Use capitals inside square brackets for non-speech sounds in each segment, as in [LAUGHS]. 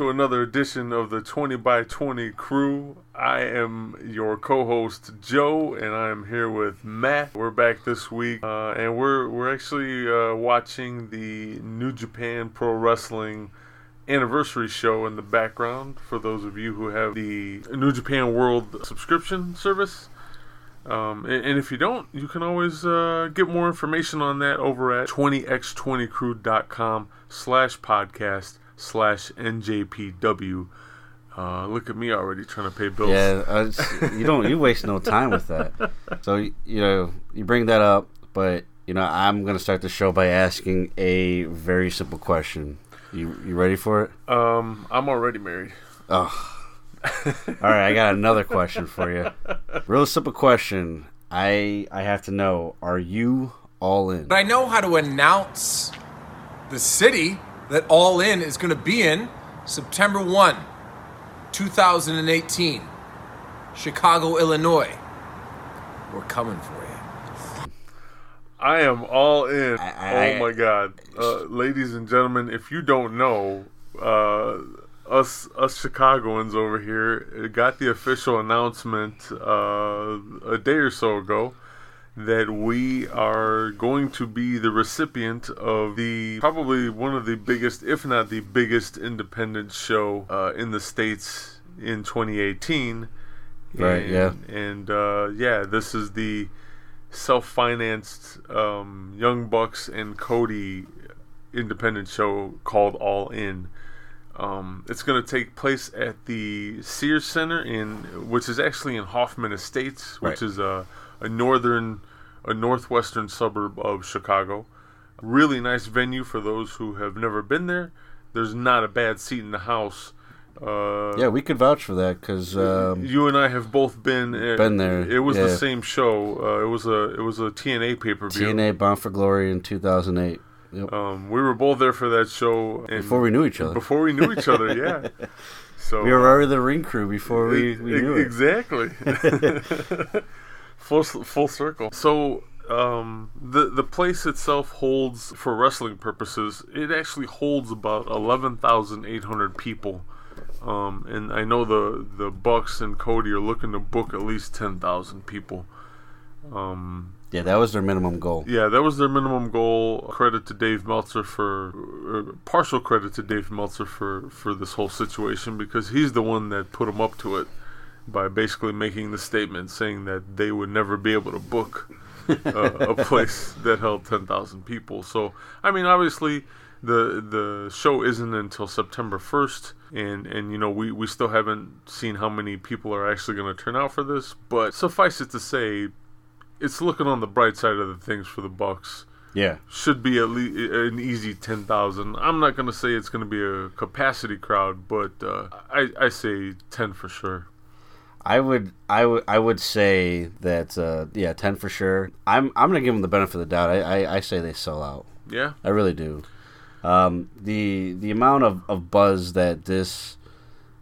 To another edition of the 20 by 20 crew. I am your co host, Joe, and I am here with Matt. We're back this week, uh, and we're, we're actually uh, watching the New Japan Pro Wrestling anniversary show in the background for those of you who have the New Japan World subscription service. Um, and, and if you don't, you can always uh, get more information on that over at 20x20crew.com slash podcast slash NJPW. Uh, look at me already trying to pay bills. Yeah, I just- you don't. You waste no time with that. So you know you bring that up, but you know I'm gonna start the show by asking a very simple question. You you ready for it? Um, I'm already married. Oh. All right, I got another question for you. Real simple question. I I have to know: Are you all in? But I know how to announce the city that All In is going to be in September 1, 2018. Chicago, Illinois. We're coming for you. I am all in. I- oh my god, uh, ladies and gentlemen! If you don't know, uh, us us Chicagoans over here got the official announcement uh, a day or so ago that we are going to be the recipient of the probably one of the biggest, if not the biggest, independent show uh, in the states in 2018. Right, And- yeah. And uh, yeah, this is the self-financed um, Young Bucks and Cody independent show called All In. Um, it's going to take place at the Sears Center in, which is actually in Hoffman Estates, which Right. is a, a northern, a northwestern suburb of Chicago. Really nice venue for those who have never been there. There's not a bad seat in the house. Uh, Yeah, we could vouch for that because um, you and I have both been uh, Been there, It was the same show. Uh, it was a it was a TNA pay per view. TNA Bound for Glory in 2008. Yep. Um, we were both there for that show. And Before we knew each other. Before we knew each other, yeah. [LAUGHS] So we were already the ring crew before we, we knew it. exactly. [LAUGHS] [LAUGHS] full full circle. So um, the the place itself holds, for wrestling purposes, it actually holds about eleven thousand eight hundred people. Um, and I know the the Bucks and Cody are looking to book at least ten thousand people. Um, Yeah, that was their minimum goal. yeah, that was their minimum goal. Credit to Dave Meltzer for uh, partial credit to Dave Meltzer for for this whole situation because he's the one that put them up to it by basically making the statement saying that they would never be able to book uh, a [LAUGHS] place that held 10,000 people. So, I mean, obviously the the show isn't until September 1st and and you know, we we still haven't seen how many people are actually going to turn out for this, but suffice it to say it's looking on the bright side of the things for the Bucks. Yeah. Should be at least an easy ten thousand. I'm not gonna say it's gonna be a capacity crowd, but uh, I I say ten for sure. I would, I would, I would say that, uh, yeah, ten for sure. I'm, I'm gonna give them the benefit of the doubt. I, I, I say they sell out. Yeah, I really do. Um, the, the amount of, of buzz that this,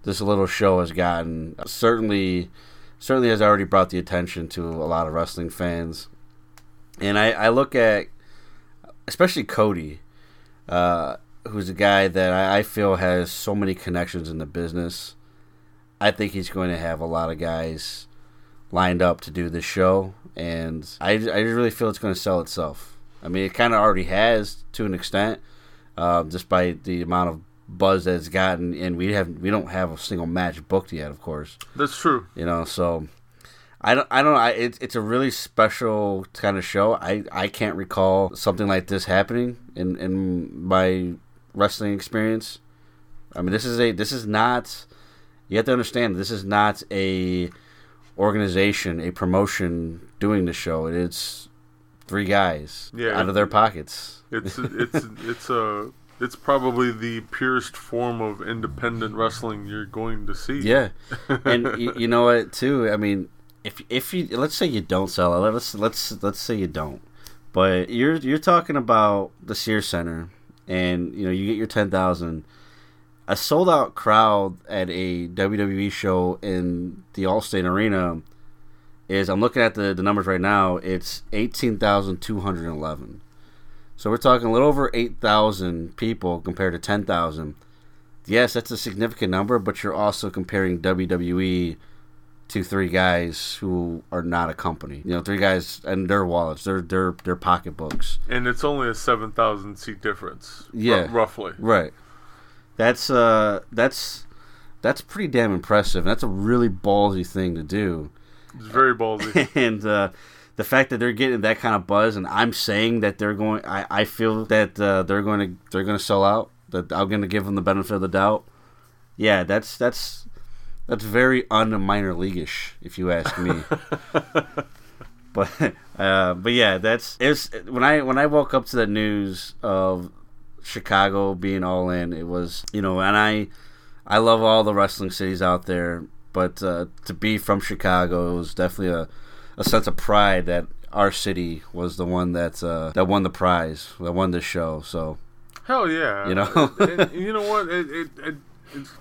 this little show has gotten certainly, certainly has already brought the attention to a lot of wrestling fans. And I, I look at, especially Cody, uh, who's a guy that I, I feel has so many connections in the business. I think he's going to have a lot of guys lined up to do this show, and I, I really feel it's going to sell itself. I mean, it kind of already has to an extent, uh, just by the amount of buzz that it's gotten, and we have we don't have a single match booked yet, of course. that's true. You know, so I don't I don't know. I, it, it's a really special kind of show. I I can't recall something like this happening in in my wrestling experience. I mean, this is a this is not. You have to understand this is not a organization, a promotion doing the show. It's three guys Yeah. out of their pockets. It's [LAUGHS] it's it's a it's probably the purest form of independent wrestling you're going to see. Yeah, [LAUGHS] and you, you know what too? I mean, if if you let's say you don't sell it, let's let's let's say you don't, but you're you're talking about the Sears Center, and you know you get your ten thousand. A sold out crowd at a WWE show in the Allstate Arena is I'm looking at the, the numbers right now. It's eighteen thousand two hundred eleven. So we're talking a little over eight thousand people compared to ten thousand. Yes, that's a significant number, but you're also comparing WWE to three guys who are not a company. You know, three guys and their wallets, their their their pocketbooks. And it's only a seven thousand seat difference. Yeah. roughly. Right. That's uh that's that's pretty damn impressive. That's a really ballsy thing to do. It's very ballsy. [LAUGHS] and uh, the fact that they're getting that kind of buzz, and I'm saying that they're going, I, I feel that uh, they're going to they're going to sell out. That I'm going to give them the benefit of the doubt. Yeah, that's that's that's very un minor leagueish, if you ask me. [LAUGHS] but [LAUGHS] uh, but yeah, that's it's when I when I woke up to the news of Chicago being all in, it was you know, and I I love all the wrestling cities out there, but uh, to be from Chicago it was definitely a, a sense of pride that our city was the one that uh, that won the prize, that won the show. So Hell yeah. You know? [LAUGHS] And you know what? It, it, it,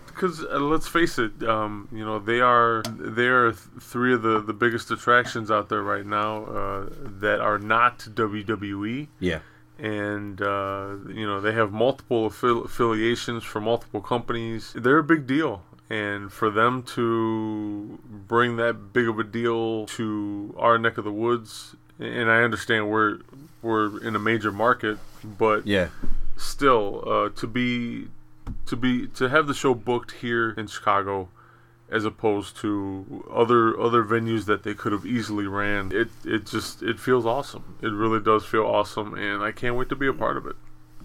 because uh, let's face it, um, you know they are they are th- three of the, the biggest attractions out there right now uh, that are not WWE, yeah, and uh, you know they have multiple affil- affiliations for multiple companies. They're a big deal, and for them to bring that big of a deal to our neck of the woods, and I understand we're we're in a major market, but yeah, still uh, to be to be to have the show booked here in Chicago as opposed to other other venues that they could have easily ran it it just it feels awesome it really does feel awesome and I can't wait to be a part of it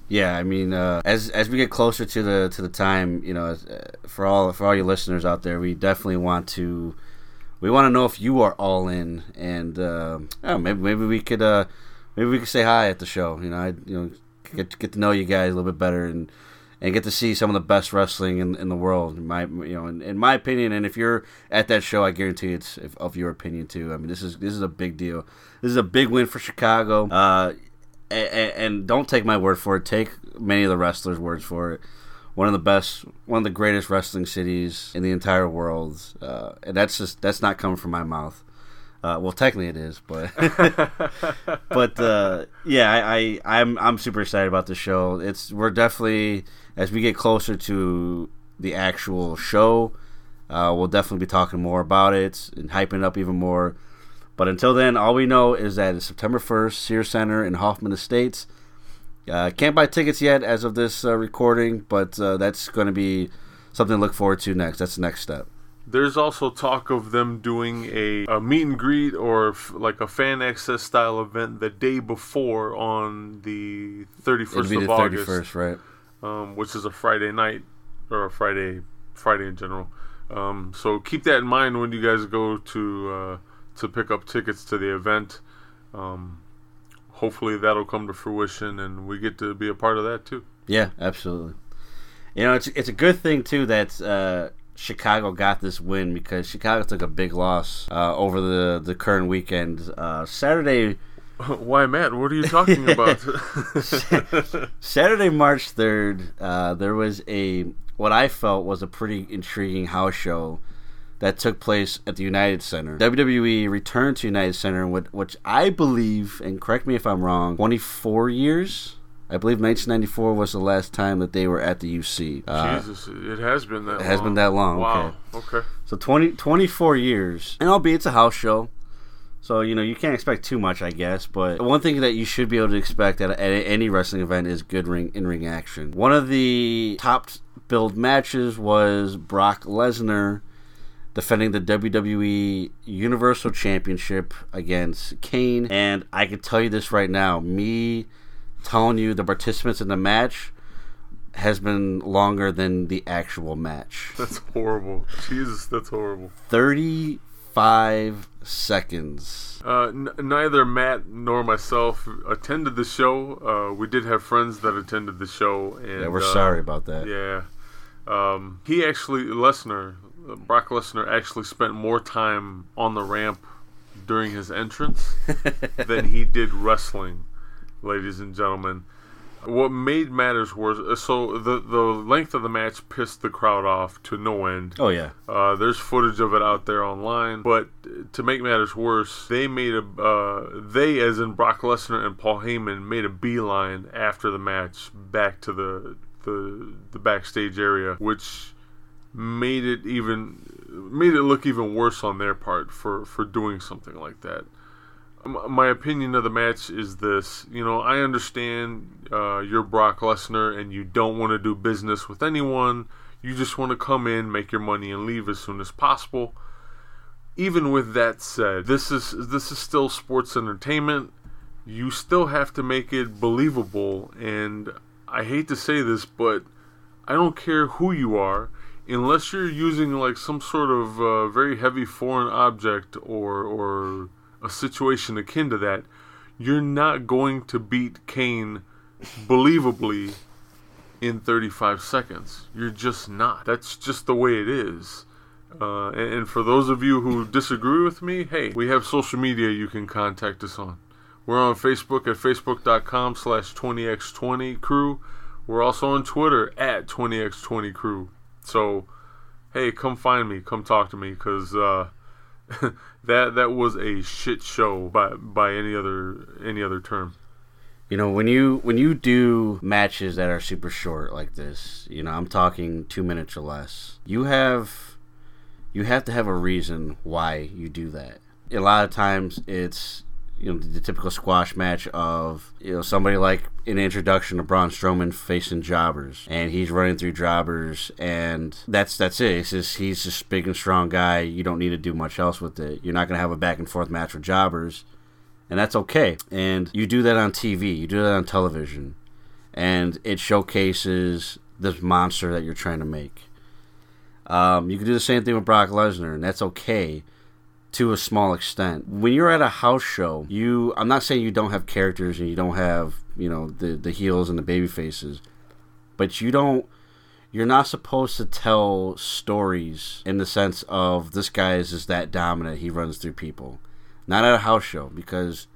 yeah. I mean, uh, as as we get closer to the to the time, you know, uh, for all for all your listeners out there, we definitely want to we want to know if you are all in, and uh, oh, maybe maybe we could uh, maybe we could say hi at the show. You know, I you know get get to know you guys a little bit better and and get to see some of the best wrestling in, in the world. In my you know, in, in my opinion, and if you're at that show, I guarantee it's of your opinion too. I mean, this is this is a big deal. This is a big win for Chicago. Uh, and, and don't take my word for it. Take many of the wrestlers' words for it. One of the best, one of the greatest wrestling cities in the entire world, uh, and that's just that's not coming from my mouth. Uh, well, technically it is, but [LAUGHS] but uh, yeah, I, I I'm I'm super excited about the show. It's we're definitely as we get closer to the actual show, uh, we'll definitely be talking more about it and hyping it up even more. But until then, all we know is that it's September 1st, Sears Center in Hoffman Estates. Uh, can't buy tickets yet as of this uh, recording, but uh, that's going to be something to look forward to next. That's the next step. there's also talk of them doing a, a meet and greet or f- like a fan access style event the day before on the 31st It'll be of the August 31st, right? Um, which is a Friday night or a Friday Friday in general. Um, so keep that in mind when you guys go to uh, to pick up tickets to the event. Um, hopefully that'll come to fruition and we get to be a part of that too. Yeah, absolutely. You know, it's it's a good thing too that uh, Chicago got this win because Chicago took a big loss uh, over the the current weekend. Uh, Saturday, [LAUGHS] Why, Matt? What are you talking about? [LAUGHS] Saturday, March third, uh, there was a what I felt was a pretty intriguing house show that took place at the United Center. WWE returned to United Center, which, which I believe, and correct me if I'm wrong, 24 years. I believe 1994 was the last time that they were at the UC. Uh, Jesus, it has been that. it has long. been that long, Wow. Okay. So 20, 24 years, and albeit it's a house show, so you know you can't expect too much, I guess. But one thing that you should be able to expect at, at any wrestling event is good ring in ring action. One of the top billed matches was Brock Lesnar defending the WWE Universal Championship against Kane, and I can tell you this right now, me telling you the participants in the match has been longer than the actual match. That's horrible. Jesus, that's horrible. 35 seconds. Uh, n- neither Matt nor myself attended the show. Uh, we did have friends that attended the show, and Yeah, we're uh, sorry about that. Yeah, um, he actually Lesnar, uh, Brock Lesnar actually spent more time on the ramp during his entrance [LAUGHS] than he did wrestling, ladies and gentlemen. What made matters worse, uh, so the the length of the match pissed the crowd off to no end. Oh yeah. Uh, there's footage of it out there online, but to make matters worse, they made a uh, they, as in Brock Lesnar and Paul Heyman, made a beeline after the match back to the the the backstage area, which made it even made it look even worse on their part for for doing something like that. My opinion of the match is this: you know, I understand uh, you're Brock Lesnar and you don't want to do business with anyone. You just want to come in, make your money, and leave as soon as possible. Even with that said, this is this is still sports entertainment. You still have to make it believable, and I hate to say this, but I don't care who you are, unless you're using like some sort of uh, very heavy foreign object or or a situation akin to that. You're not going to beat Kane believably in 35 seconds. You're just not. That's just the way it is. Uh, and, and for those of you who disagree with me, hey, we have social media you can contact us on. We're on Facebook at facebook.com slash 20x20 crew. We're also on Twitter at 20x20 crew. So, hey, come find me. Come talk to me because uh, [LAUGHS] that that was a shit show by by any other any other term. You know, when you when you do matches that are super short like this, you know, I'm talking 2 minutes or less. You have you have to have a reason why you do that. A lot of times it's you know the typical squash match of you know somebody like an introduction to Braun Strowman facing jobbers and he's running through jobbers and that's that's it. It's just he's just big and strong guy. You don't need to do much else with it. You're not gonna have a back and forth match with jobbers and that's okay. And you do that on TV, you do that on television, and it showcases this monster that you're trying to make. Um, you can do the same thing with Brock Lesnar, and that's okay to a small extent. When you're at a house show, you I'm not saying you don't have characters and you don't have you know the the heels and the baby faces, but you don't. You're not supposed to tell stories in the sense of this guy is just that dominant. He runs through people not at a house show because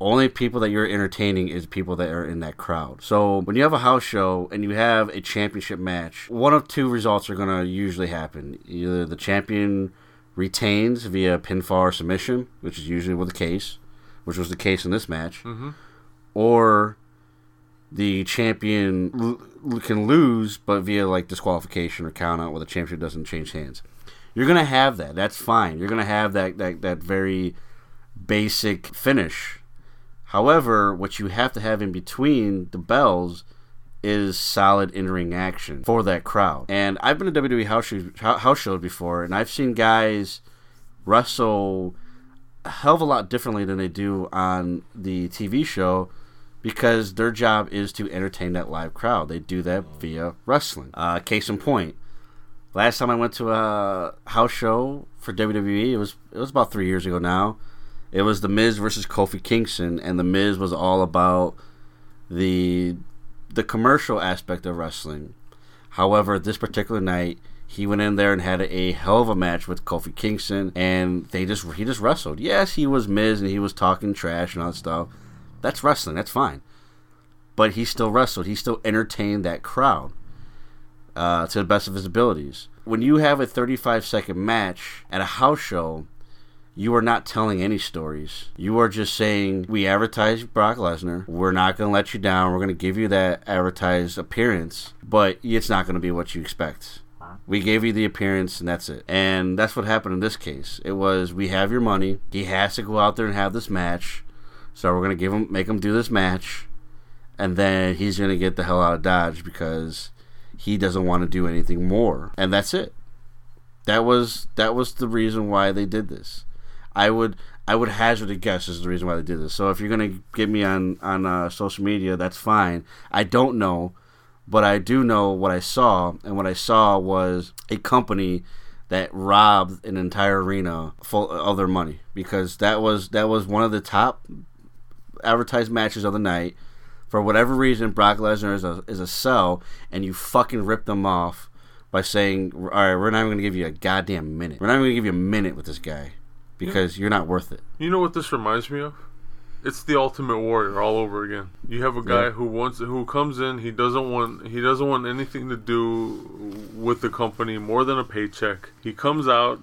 only people that you're entertaining is people that are in that crowd. So when you have a house show and you have a championship match, one of two results are going to usually happen. Either the champion retains via pinfall or submission, which is usually what the case, which was the case in this match, mm-hmm. or the champion l- can lose but via like disqualification or count out where the championship doesn't change hands. You're gonna have that. That's fine. You're gonna have that that, that very basic finish. However, what you have to have in between the bells is solid in-ring action for that crowd. And I've been to WWE house house shows before, and I've seen guys wrestle a hell of a lot differently than they do on the TV show because their job is to entertain that live crowd. They do that via wrestling. Uh, case in point, last time I went to a house show for WWE, it was it was about three years ago now. It was The Miz versus Kofi Kingston, and The Miz was all about the the commercial aspect of wrestling. However, this particular night, he went in there and had a, hell of a match with Kofi Kingston, and they just he just wrestled. Yes, he was Miz and he was talking trash and all that stuff. That's wrestling. That's fine. But he still wrestled. He still entertained that crowd uh, to the best of his abilities. When you have a 35 second match at a house show, you are not telling any stories. You are just saying, we advertise Brock Lesnar. We're not going to let you down. We're going to give you that advertised appearance, but it's not going to be what you expect. We gave you the appearance, and that's it. And that's what happened in this case. It was, we have your money. He has to go out there and have this match. So we're going to give him, make him do this match. And then he's going to get the hell out of Dodge because he doesn't want to do anything more. And that's it. That was that was the reason why they did this. I would I would hazard a guess is the reason why they did this. So if you're gonna get me on on uh, social media, that's fine. I don't know, but I do know what I saw, and what I saw was a company that robbed an entire arena full of their money because that was that was one of the top advertised matches of the night. For whatever reason, Brock Lesnar is a is a sell, and you fucking ripped them off by saying, "All right, we're not even going to give you a goddamn minute. We're not even going to give you a minute with this guy because you're not worth it." You know what this reminds me of? It's the Ultimate Warrior all over again. You have a guy Yeah. who wants who comes in. He doesn't want he doesn't want anything to do with the company more than a paycheck. He comes out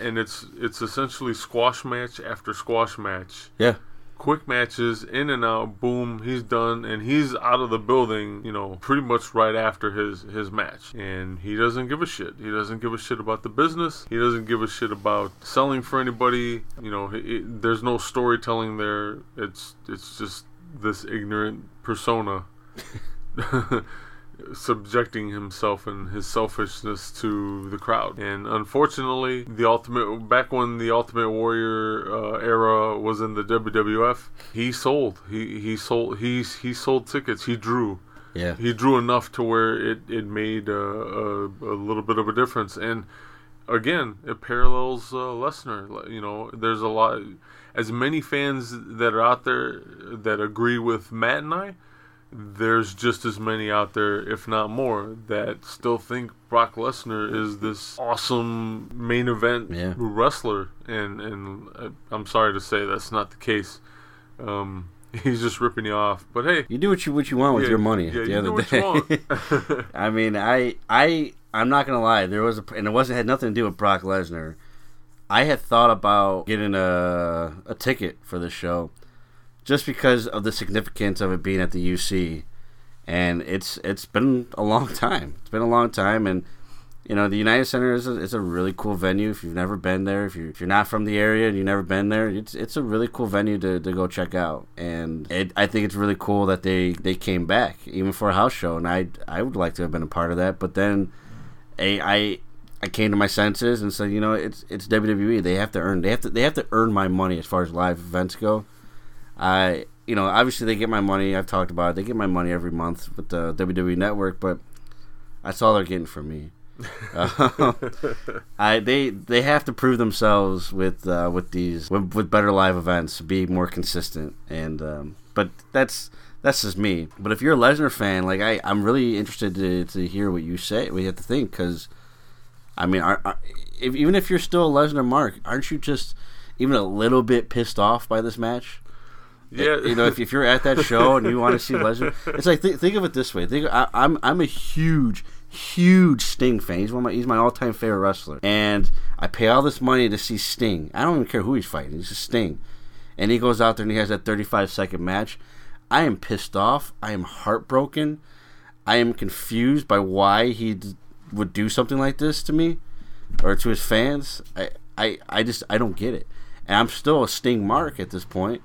and it's it's essentially squash match after squash match. Yeah, quick matches, in and out, boom, he's done, and he's out of the building, you know, pretty much right after his his match. And he doesn't give a shit. He doesn't give a shit about the business. He doesn't give a shit about selling for anybody. You know, he, he- there's no storytelling there. It's it's just this ignorant persona. [LAUGHS] [LAUGHS] subjecting himself and his selfishness to the crowd. And unfortunately, the ultimate back when the Ultimate Warrior uh, era was in the WWF, he sold. He he sold. He's he sold tickets. He drew. yeah. He drew enough to where it it made uh, a a little bit of a difference. And again, it parallels uh, Lesnar. You know, there's a lot. As many fans that are out there that agree with Matt and I, there's just as many out there, if not more, that still think Brock Lesnar is this awesome main event Yeah. wrestler, and and uh, I'm sorry to say that's not the case. Um, [LAUGHS] he's just ripping you off. But hey, You do what you what you want with Yeah, your money. yeah, at the you end do of what you day. [LAUGHS] I mean, I I I'm not gonna lie. There was a and it wasn't had nothing to do with Brock Lesnar. I had thought about getting a a ticket for this show, just because of the significance of it being at the UC, and it's it's been a long [LAUGHS] time. It's been a long time, and you know the United Center is a, a really cool venue. If you've never been there, if you if you're not from the area and you've never been there, it's it's a really cool venue to, to go check out. And it, I think it's really cool that they, they came back even for a house show. And I I would like to have been a part of that. But then, a I I came to my senses and said, you know, it's it's WWE. They have to earn. They have to they have to earn my money as far as live events go. I you know obviously they get my money. I've talked about it. They get my money every month with the WWE Network, but that's all they're getting from me. [LAUGHS] Uh, [LAUGHS] I they they have to prove themselves with uh, with these with, with better live events, be more consistent, and um, but that's that's just me. But if you're a Lesnar fan, like I, I'm really interested to, to hear what you say, what you have to think, because I mean, are, are, if, even if you're still a Lesnar mark, aren't you just even a little bit pissed off by this match? Yeah, you know, if, if you're at that show and you want to see Lesnar, it's like th- think of it this way. Think I, I'm I'm a huge huge Sting fan. He's one my he's my all time favorite wrestler, and I pay all this money to see Sting. I don't even care who he's fighting. He's just Sting, and he goes out there and he has that 35 second match. I am pissed off. I am heartbroken. I am confused by why he d- would do something like this to me or to his fans. I, I, I just I don't get it. And I'm still a Sting mark at this point,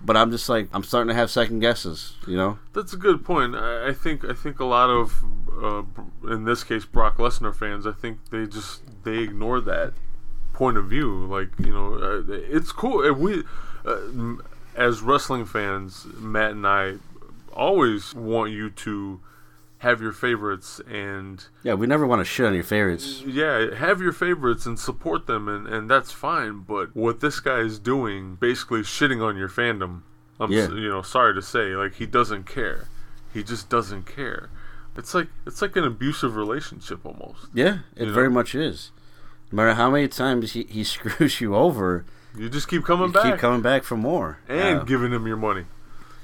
but I'm just like I'm starting to have second guesses. You know? That's a good point. I, think I think a lot of, uh, in this case, Brock Lesnar fans, I think they just they ignore that point of view. Like you know, uh, it's cool. We, uh, as wrestling fans, Matt and I always want you to have your favorites and Yeah, we never want to shit on your favorites. yeah, have your favorites and support them, and, and that's fine. But what this guy is doing, basically shitting on your fandom, I'm Yeah. you know sorry to say, like he doesn't care. He just doesn't care. It's like it's like an abusive relationship almost. Yeah, it You very much is. No matter how many times he, he [LAUGHS] screws you over, You just keep coming you back keep coming back for more. and Uh, giving him your money.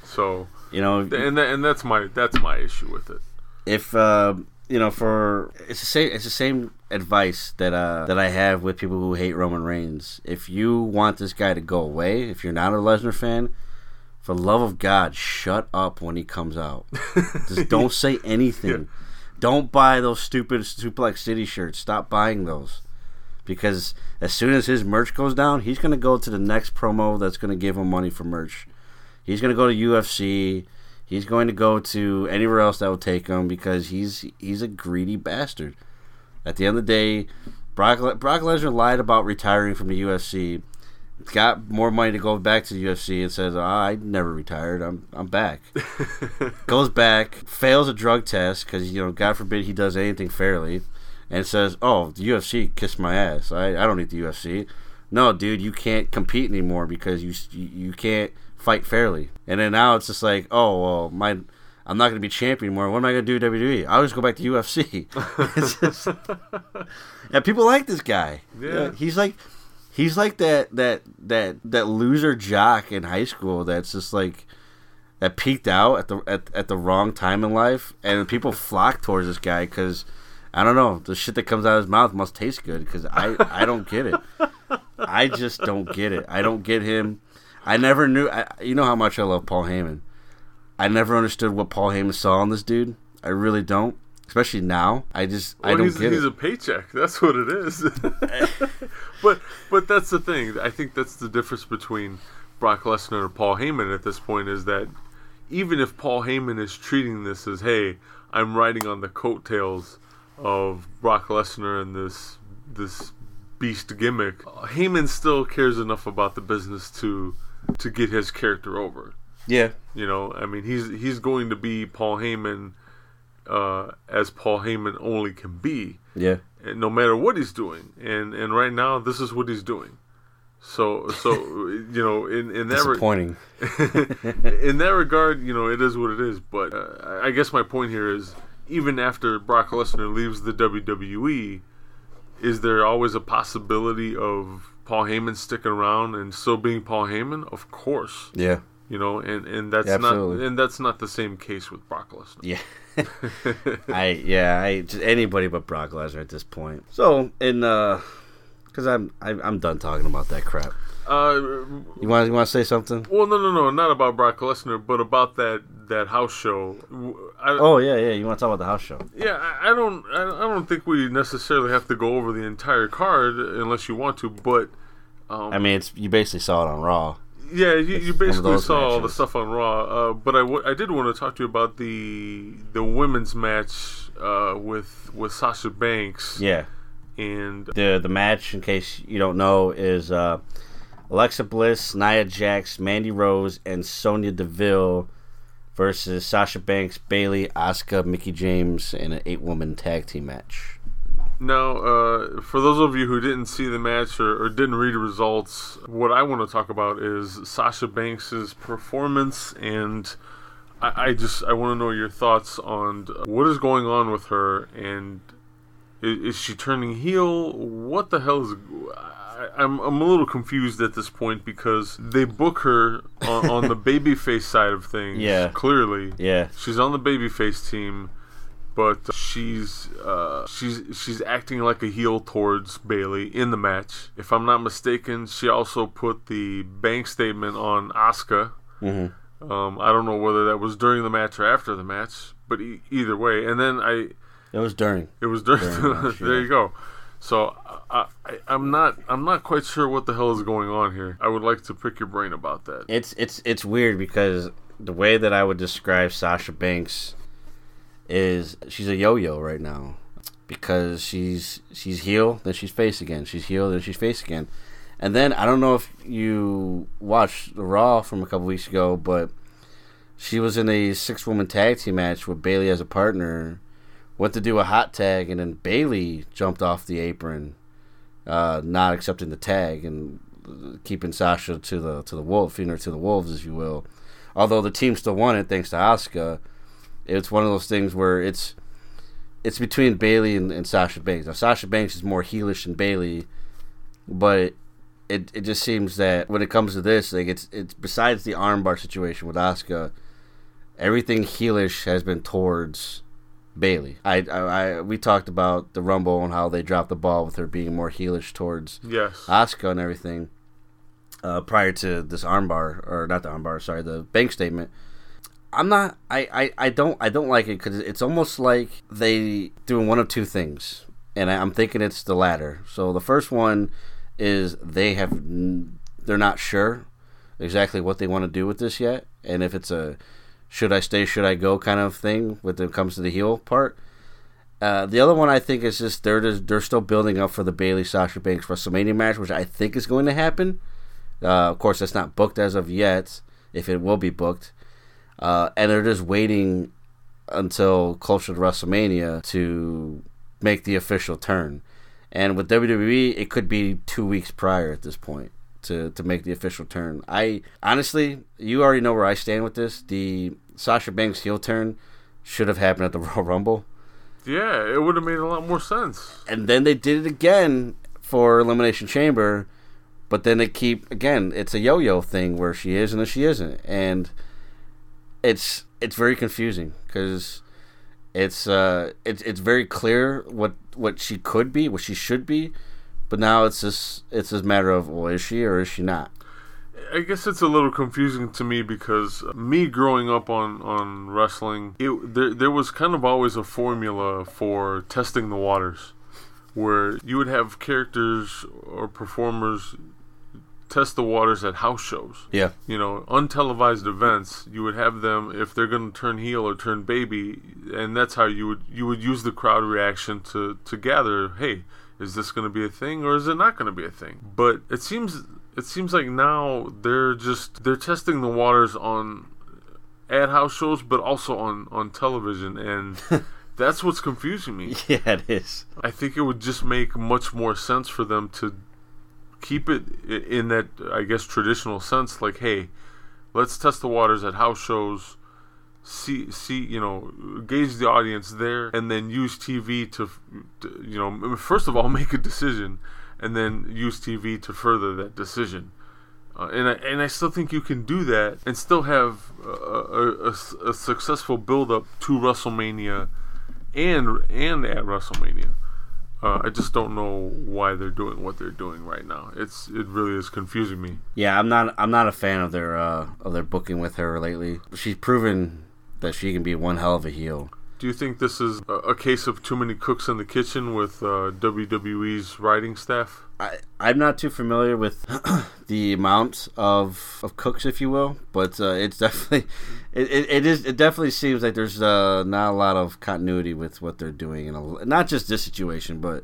So you know, th- and that, and that's my that's my issue with it. If uh, you know, for it's the same it's the same advice that uh, that I have with people who hate Roman Reigns. If you want this guy to go away, if you're not a Lesnar fan, for love of God, shut up when he comes out. [LAUGHS] Just don't say anything. Don't buy those stupid Suplex City shirts. Stop buying those. Because as soon as his merch goes down, he's going to go to the next promo that's going to give him money for merch. He's going to go to UFC. He's going to go to anywhere else that will take him because he's he's a greedy bastard. At the end of the day, Brock Le- Brock Lesnar lied about retiring from the UFC. Got more money to go back to the UFC and says, oh, "I never retired. I'm I'm back." [LAUGHS] Goes back, fails a drug test because you know, God forbid he does anything fairly. and says, "Oh, the UFC kissed my ass. I, I don't need the UFC." No, dude, you can't compete anymore because you you can't fight fairly. And then now it's just like, oh well, my I'm not going to be champion anymore. What am I going to do WWE? I always go back to UFC. [LAUGHS] just, yeah, people like this guy. Yeah. Uh, he's like he's like that that that that loser jock in high school that's just like that peaked out at the at, at the wrong time in life, and people [LAUGHS] flock towards this guy because I don't know the shit that comes out of his mouth must taste good because I I don't get it. I just don't get it. I don't get him. I never knew. I, you know how much I love Paul Heyman. I never understood what Paul Heyman saw in this dude. I really don't. Especially now, I just I don't he's, get he's it. a paycheck. That's what it is. [LAUGHS] but but that's the thing. I think that's the difference between Brock Lesnar and Paul Heyman at this point is that even if Paul Heyman is treating this as, hey, I'm riding on the coattails of Brock Lesnar and this this beast gimmick, Heyman still cares enough about the business to to get his character over. yeah, You know, I mean, he's he's going to be Paul Heyman uh, as Paul Heyman only can be, yeah. and no matter what he's doing. And and right now, this is what he's doing. So so you know, in in that re- Disappointing. [LAUGHS] in that regard, you know, it is what it is. But uh, I guess my point here is, even after Brock Lesnar leaves the WWE, is there always a possibility of Paul Heyman sticking around and still being Paul Heyman? Of course Yeah, you know, and and that's Absolutely. not and that's not the same case with Brock Lesnar. yeah. [LAUGHS] I yeah, I just anybody but Brock Lesnar at this point. So in uh, because I'm I, I'm done talking about that crap. Uh, You want you want to say something? well, no, no, no, not about Brock Lesnar, but about that that house show. I, Oh yeah, yeah. You want to talk about the house show? yeah, I, I don't, I, I don't think we necessarily have to go over the entire card unless you want to, but. Um, I mean, it's you basically saw it on Raw. Yeah, you, you basically saw all the stuff on Raw, uh, but I, w- I did want to talk to you about the the women's match uh, with with Sasha Banks Yeah. And The the match, in case you don't know, is uh, Alexa Bliss, Nia Jax, Mandy Rose, and Sonya Deville versus Sasha Banks, Bayley, Asuka, Mickie James in an eight woman tag team match. Now, uh, for those of you who didn't see the match or, or didn't read the results, what I want to talk about is Sasha Banks's performance, and I, I just I want to know your thoughts on uh, what is going on with her, and is, is she turning heel? What the hell is? I, I'm I'm a little confused at this point because they book her on, on the [LAUGHS] babyface side of things. Yeah. clearly. Yeah. She's on the babyface team, but she's uh, she's she's acting like a heel towards Bayley in the match. If I'm not mistaken, she also put the bank statement on Asuka. Mm-hmm. Um, I don't know whether that was during the match or after the match, but e- either way. And then I It was during. it was during. During [LAUGHS] there you go. So I, I'm not I'm not quite sure what the hell is going on here. I would like to pick your brain about that. It's it's it's weird because the way that I would describe Sasha Banks is she's a yo-yo right now because she's she's heel then she's face again she's heel then she's face again and then I don't know if you watched the Raw from a couple weeks ago but she was in a six woman tag team match with Bayley as a partner went to do a hot tag and then Bayley jumped off the apron uh, not accepting the tag and keeping Sasha to the to the wolf, feeding her to the wolves, if you will. Although the team still won it thanks to Asuka, it's one of those things where it's it's between Bayley and, and Sasha Banks. Now Sasha Banks is more heelish than Bayley, but it it just seems that when it comes to this, like it's it's besides the armbar situation with Asuka, everything heelish has been towards Bayley. I, I, I we talked about the Rumble and how they dropped the ball with her being more heelish towards Yes. Asuka and everything uh, prior to this armbar or not the armbar, sorry, the bank statement. I'm not. I, I, I don't. I don't like it because it's almost like they doing one of two things, and I, I'm thinking it's the latter. So the first one is they have n- they're not sure exactly what they want to do with this yet, and if it's a should I stay, should I go kind of thing when it comes to the heel part. Uh, the other one I think is just they're just, they're still building up for the Bayley Sasha Banks WrestleMania match, which I think is going to happen. Uh, of course, that's not booked as of yet. If it will be booked, uh, and they're just waiting until closer to WrestleMania to make the official turn. And with WWE, it could be two weeks prior at this point to, to make the official turn. I honestly, you already know where I stand with this. The Sasha Banks heel turn should have happened at the [LAUGHS] Royal Rumble. Yeah, it would have made a lot more sense. And then they did it again for Elimination Chamber, but then they keep again. It's a yo-yo thing where she is and then she isn't, and it's it's very confusing because it's uh it's it's very clear what what she could be, what she should be, but now it's this it's this matter of well, is she or is she not? I guess it's a little confusing to me because me growing up on, on wrestling, it, there there was kind of always a formula for testing the waters, where you would have characters or performers test the waters at house shows. Yeah, You know, untelevised events. You would have them if they're going to turn heel or turn baby, and that's how you would you would use the crowd reaction to to gather. Hey, is this going to be a thing or is it not going to be a thing? But it seems it seems like now they're just they're testing the waters on ad house shows, but also on on television, and [LAUGHS] that's what's confusing me. yeah, it is. I think it would just make much more sense for them to keep it in that I guess traditional sense like hey let's test the waters at house shows see see you know gauge the audience there and then use TV to, to you know first of all [LAUGHS] make a decision and then use TV to further that decision uh, and I, and I still think you can do that and still have a successful build up to WrestleMania and and at WrestleMania. Uh, I just don't know why they're doing what they're doing right now. It's it really is confusing me. Yeah, I'm not. I'm not a fan of their uh, of their booking with her lately. She's proven that she can be one hell of a heel. Do you think this is a, a case of too many cooks in the kitchen with uh, WWE's writing staff? I, I'm not too familiar with [CLEARS THROAT] the amount of, of cooks, if you will, but uh, it's [LAUGHS] definitely it, it, it is it definitely seems like there's uh, not a lot of continuity with what they're doing, and not just this situation, but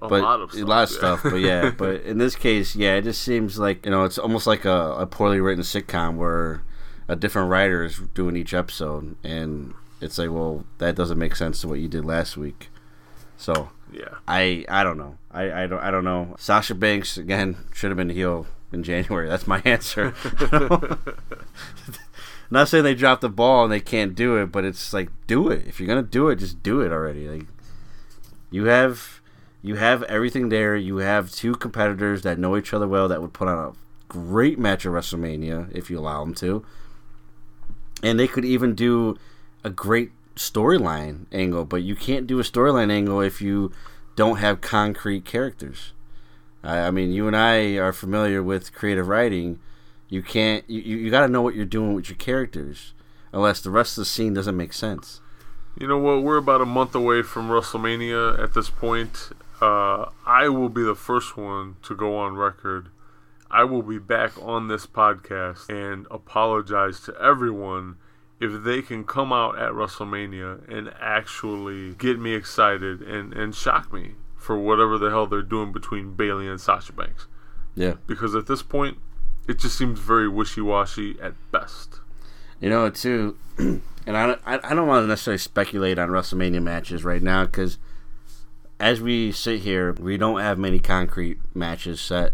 A but lot of stuff. a lot of yeah. stuff. But yeah, but in this case, yeah, it just seems like you know it's almost like a, a poorly written sitcom where a different writer is doing each episode, and it's like, well, that doesn't make sense to what you did last week. So yeah. I I don't know. I, I don't I don't know. Sasha Banks again should have been heel in January. That's my [LAUGHS] answer. [LAUGHS] Not saying they dropped the ball and they can't do it, but it's like do it. If you're gonna do it, just do it already. Like you have you have everything there. You have two competitors that know each other well that would put on a great match at WrestleMania if you allow them to. And they could even do a great storyline angle, but you can't do a storyline angle if you don't have concrete characters. I, I mean, you and I are familiar with creative writing. You can't. You, you, got to know what you're doing with your characters, unless the rest of the scene doesn't make sense. You know what? We're about a month away from WrestleMania at this point. Uh, I will be the first one to go on record. I will be back on this podcast and apologize to everyone if they can come out at WrestleMania and actually get me excited and, and shock me for whatever the hell they're doing between Bayley and Sasha Banks. Yeah, Because at this point, it just seems very wishy washy at best. you know too. [CLEARS THROAT] and I, I I don't want to necessarily speculate on WrestleMania matches right now because as we sit here, we don't have many concrete matches set.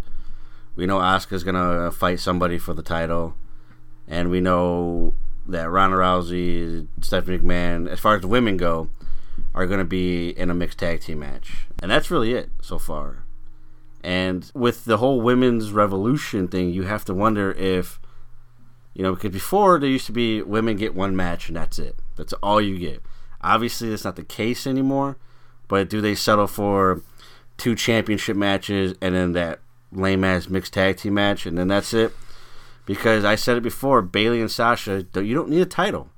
We know Asuka's gonna fight somebody for the title, and we know that Ronda Rousey, Stephanie McMahon, as far as the women go, are gonna be in a mixed tag team match, and that's really it so far. And with the whole women's revolution thing, you have to wonder if, you know, because before there used to be women get one match and that's it. That's all you get. Obviously, that's not the case anymore. But do they settle for two championship matches and then that lame ass mixed tag team match and then that's it? Because I said it before, Bayley and Sasha, you don't need a title.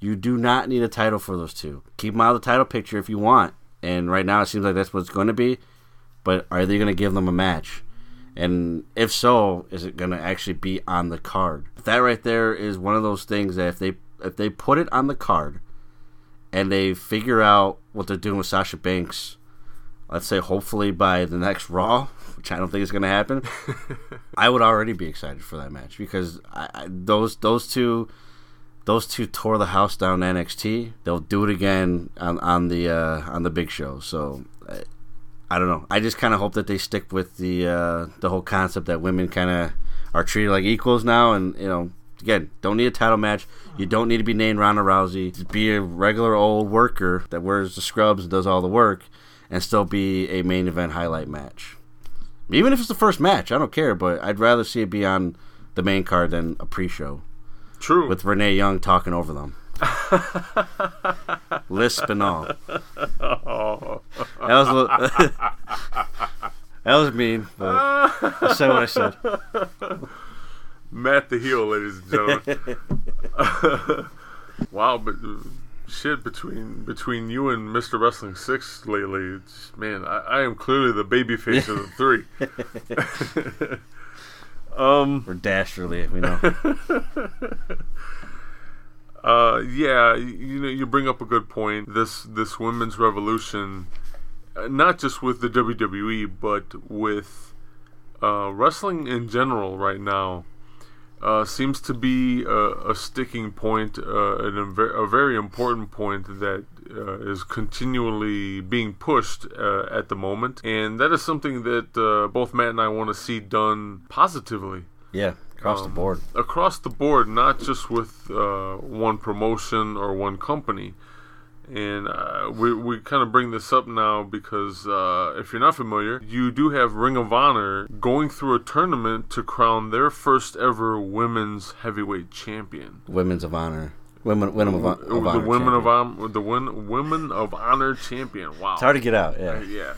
You do not need a title for those two. Keep them out of the title picture if you want. And right now it seems like that's what it's going to be. But are they going to give them a match? And if so, is it going to actually be on the card? That right there is one of those things that if they if they put it on the card and they figure out what they're doing with Sasha Banks, let's say hopefully by the next Raw, which I don't think is going to happen, [LAUGHS] I would already be excited for that match because I, I, those those two those two tore the house down NXT. They'll do it again on on the uh, on the big show. So uh, I don't know. I just kind of hope that they stick with the uh, the whole concept that women kind of are treated like equals now, and you know. Again, don't need a title match. You don't need to be named Ronda Rousey. Just be a regular old worker that wears the scrubs and does all the work, and still be a main event highlight match. Even if it's the first match, I don't care. But I'd rather see it be on the main card than a pre-show True. with Renee Young talking over them. [LAUGHS] Lisp and all. oh. That was little, [LAUGHS] that was mean, but I said what I said. Matt the heel, ladies and gentlemen. [LAUGHS] wow, but uh, shit between between you and Mr. Wrestling Six lately, man, I, I am clearly the baby face of the three. [LAUGHS] um, Or dastardly, we know. [LAUGHS] uh, yeah, you, you know, you bring up a good point. This this women's revolution, uh, not just with the WWE, but with uh, wrestling in general right now. Uh, seems to be a, a sticking point, uh, and a, ver- a very important point that uh, is continually being pushed uh, at the moment, and that is something that uh, both Matt and I want to see done positively Yeah, across the Um, board. across the board, not just with uh, one promotion or one company. And uh, we, we kind of bring this up now because uh, if you're not familiar, you do have Ring of Honor going through a tournament to crown their first ever women's heavyweight champion. Women's of honor. Women, women of, of the honor. women of champion. Hon- the win- women of honor champion. Wow, It's hard to get out. Yeah. yeah.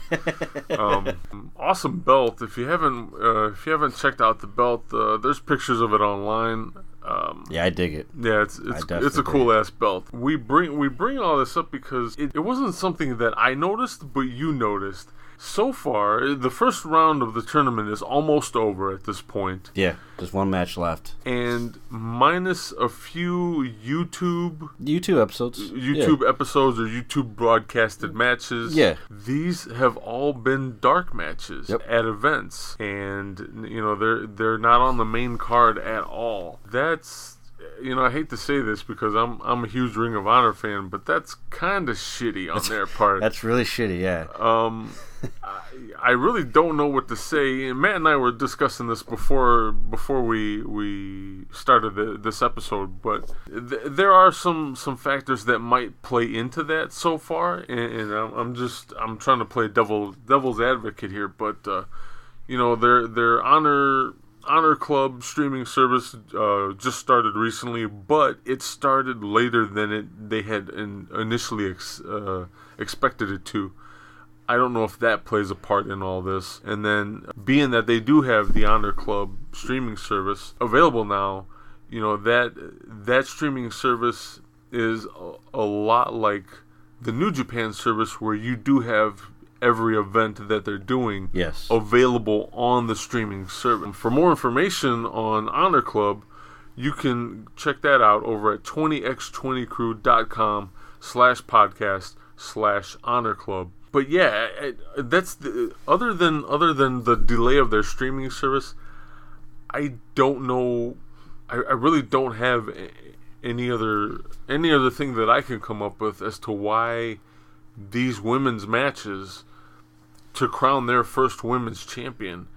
[LAUGHS] um, awesome belt. If you haven't uh, if you haven't checked out the belt, uh, there's pictures of it online. Um, Yeah, I dig it. yeah, it's it's, it's a cool ass belt. We bring we bring all this up because it, it wasn't something that I noticed, but you noticed. So far, the first round of the tournament is almost over at this point, Yeah, just one match left. and minus a few YouTube YouTube episodes. YouTube episodes or YouTube broadcasted matches. Yeah. These have all been dark matches Yep. at events and you know they're they're not on the main card at all. That's you know, I hate to say this because I'm I'm a huge Ring of Honor fan, but that's kind of shitty on their part. That's really shitty. Yeah. Um, [LAUGHS] I, I really don't know what to say. And Matt and I were discussing this before before we we started the, this episode, but th- there are some some factors that might play into that so far, and, and I'm, I'm just I'm trying to play devil devil's advocate here, but uh, you know their their honor honor club streaming service uh, just started recently but it started later than it they had in, initially ex, uh, expected it to I don't know if that plays a part in all this. And then, being that they do have the Honor Club streaming service available now, you know that that streaming service is a, a lot like the New Japan service, where you do have every event that they're doing Yes. available on the streaming service. For more information on Honor Club, you can check that out over at 20x20crew.com slash podcast slash honor club. But yeah, that's the, other than other than the delay of their streaming service, I don't know. I, I really don't have any other any other thing that I can come up with as to why these women's matches to crown their first women's champion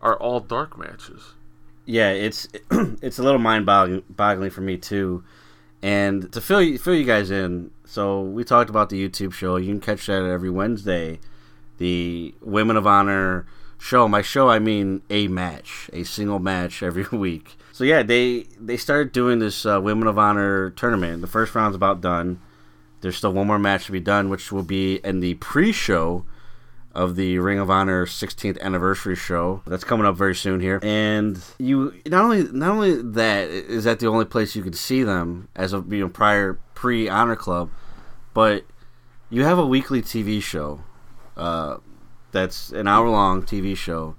are all dark matches. yeah, it's [CLEARS THROAT] it's a little mind boggling for me too. And to fill you, fill you guys in, so we talked about the YouTube show. You can catch that every Wednesday. The Women of Honor show. My show, I mean a match, a single match [LAUGHS] every week. So yeah, they they started doing this uh, Women of Honor tournament. The first round's about done. There's still one more match to be done, which will be in the pre-show of the Ring of Honor 16th anniversary show. That's coming up very soon here. And you not only not only that is that the only place you could see them as of you know prior pre Honor Club, but you have a weekly TV show uh, that's an hour long TV show.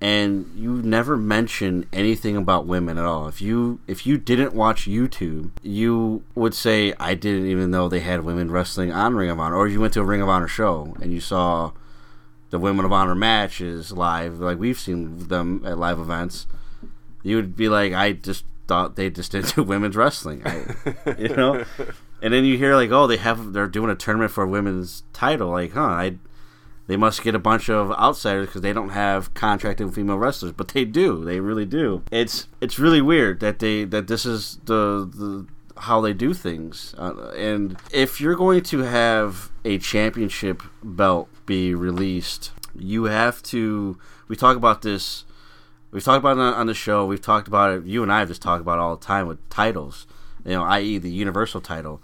And you never mention anything about women at all. If you if you didn't watch YouTube, you would say I didn't even know they had women wrestling on Ring of Honor. Or you went to a Ring of Honor show and you saw the Women of Honor matches live, like we've seen them at live events, you would be like, I just thought they just didn't women's wrestling. I, [LAUGHS] you know, and then you hear like, oh, they have they're doing a tournament for a women's title. Like, huh? I they must get a bunch of outsiders because they don't have contracted female wrestlers, but they do. They really do. It's it's really weird that they that this is the the how they do things. Uh, and if you're going to have a championship belt be released, you have to. We talk about this. We've talked about it on the show. We've talked about it. You and I have just talked about all the time with titles. You know, i.e., the universal title.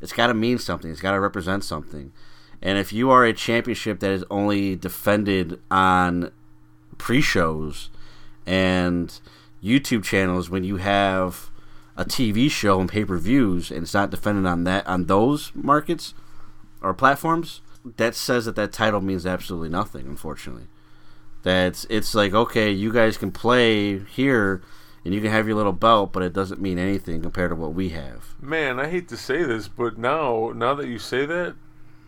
It's got to mean something. It's got to represent something. And if you are a championship that is only defended on pre-shows and YouTube channels, when you have a TV show and pay-per-views, and it's not defended on that on those markets or platforms, that says that that title means absolutely nothing. Unfortunately, that's it's like okay, you guys can play here and you can have your little belt, but it doesn't mean anything compared to what we have. Man, I hate to say this, but now now that you say that,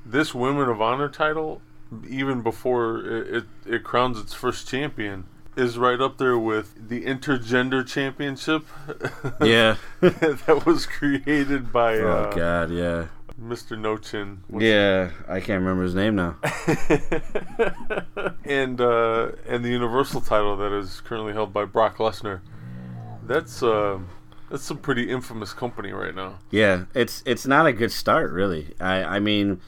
this Women of Honor title, even before it, it, it crowns its first champion, is right up there with the intergender championship. [LAUGHS] Yeah. [LAUGHS] that was created by oh uh, God, yeah. Mr. No Chin. Yeah, I can't remember his name now. [LAUGHS] and uh, and the Universal title that is currently held by Brock Lesnar. That's uh, that's some pretty infamous company right now. Yeah, it's it's not a good start, really. I I mean,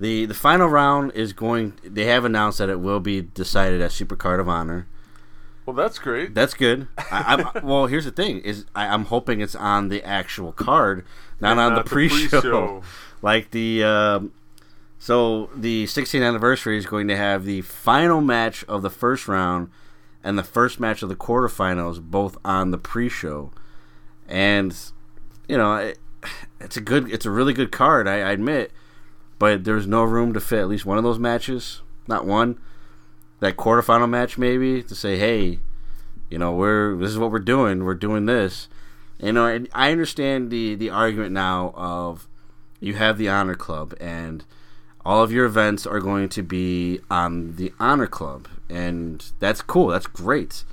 the the final round is going. They have announced that it will be decided at Super Card of Honor. Well, that's great. That's good. I, I'm, [LAUGHS] well, here's the thing: is I, I'm hoping it's on the actual card, not And on not the the pre-show. Like the um, so the 16th anniversary is going to have the final match of the first round and the first match of the quarterfinals both on the pre-show, and you know it, it's a good, it's a really good card. I, I admit, but there's no room to fit at least one of those matches. Not one. That quarterfinal match, maybe to say, hey, you know, we're this is what we're doing. We're doing this. You know, I understand the the argument now of you have the honor club and all of your events are going to be on the honor club and that's cool that's great.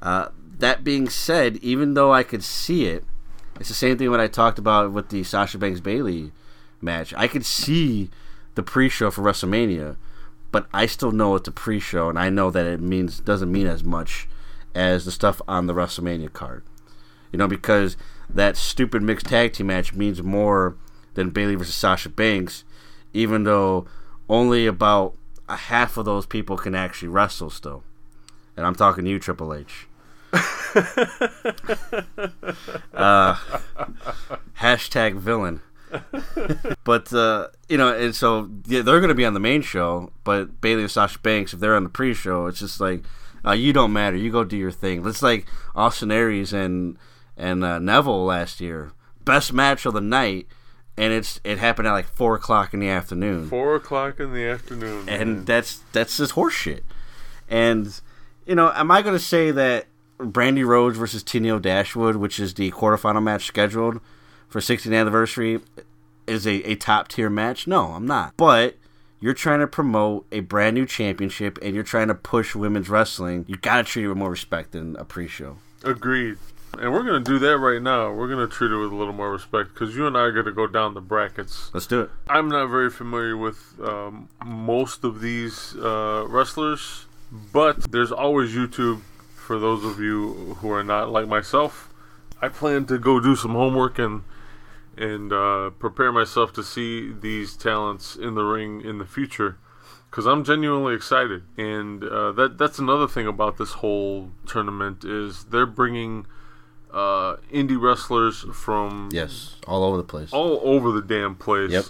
Uh, that being said even though i could see it it's the same thing what i talked about with the sasha banks Bayley match. I could see the pre-show for wrestlemania but i still know it's a pre-show and i know that it means doesn't mean as much as the stuff on the wrestlemania card. You know, because that stupid mixed tag team match means more than Bayley versus Sasha Banks, even though only about a half of those people can actually wrestle still. And I'm talking to you, Triple H. [LAUGHS] uh, hashtag villain. [LAUGHS] but uh, you know, and so yeah, they're going to be on the main show. But Bayley and Sasha Banks, if they're on the pre-show, it's just like uh, you don't matter. You go do your thing. It's like Austin Aries and and uh, Neville last year, best match of the night, and it's it happened at like four o'clock in the afternoon Four o'clock in the afternoon. man. and that's that's just horseshit. And you know, am I going to say that Brandi Rhodes versus Tenille Dashwood, which is the quarterfinal match scheduled for 16th anniversary, is a, a top tier match? No, I'm not. But you're trying to promote a brand new championship and you're trying to push women's wrestling. You got to treat it with more respect than a pre-show. Agreed. And we're going to do that right now. We're going to treat it with a little more respect because you and I are going to go down the brackets. Let's do it. I'm not very familiar with um, most of these uh, wrestlers, but there's always YouTube for those of you who are not like myself. I plan to go do some homework and and uh, prepare myself to see these talents in the ring in the future because I'm genuinely excited. And uh, that that's another thing about this whole tournament is they're bringing uh, indie wrestlers from Yes, all over the place. all over the damn place Yep.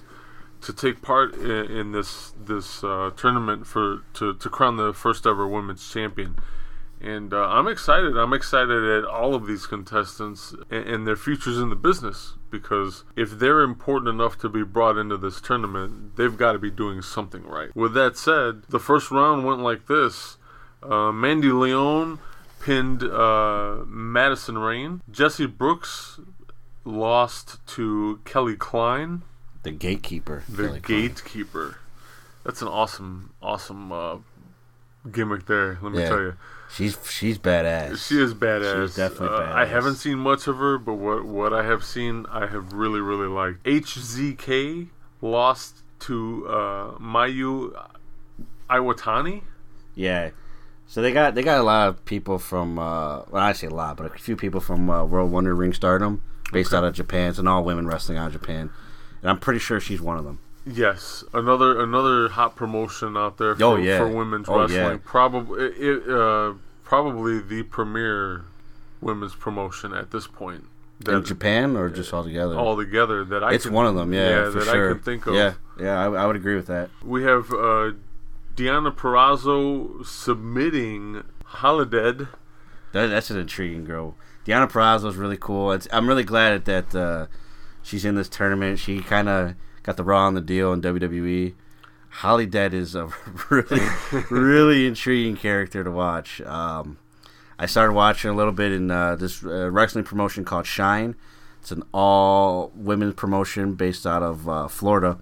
to take part in, in this this uh, tournament for to, to crown the first ever women's champion. And uh, I'm excited. I'm excited at all of these contestants and, and their futures in the business because if they're important enough to be brought into this tournament, they've got to be doing something right. With that said, the first round went like this: uh, Mandy Leon pinned uh, Madison Rayne. Jessie Brooks lost to Kelly Klein, The gatekeeper. the Kelly Klein. gatekeeper. That's an awesome, awesome uh, gimmick there. Let me Yeah. tell you, She's she's badass. she is badass. She's definitely Uh, I haven't seen much of her, but what what I have seen, I have really really liked. HZK lost to uh, Mayu Iwatani. Yeah. So they got they got a lot of people from uh, well I say a lot, but a few people from uh, World Wonder Ring Stardom, based out of Japan. It's an all women wrestling out of Japan, and I'm pretty sure she's one of them. Yes, another another hot promotion out there for, Oh, yeah. for women's Oh, wrestling. yeah. Probably it, uh, probably the premier women's promotion at this point. In Japan or just all together? all together that I it's can, one of them. Yeah, for that sure. I can think of. Yeah, yeah, I, I would agree with that. We have uh, Deonna Purrazzo submitting Holidead. That, that's an intriguing girl. Deonna Purrazzo is really cool. It's, I'm really glad that uh, she's in this tournament. She kind of got the raw on the deal in WWE. Holidead is a [LAUGHS] really, really [LAUGHS] intriguing character to watch. Um, I started watching a little bit in uh, this uh, wrestling promotion called Shine. It's an all women's promotion based out of uh, Florida,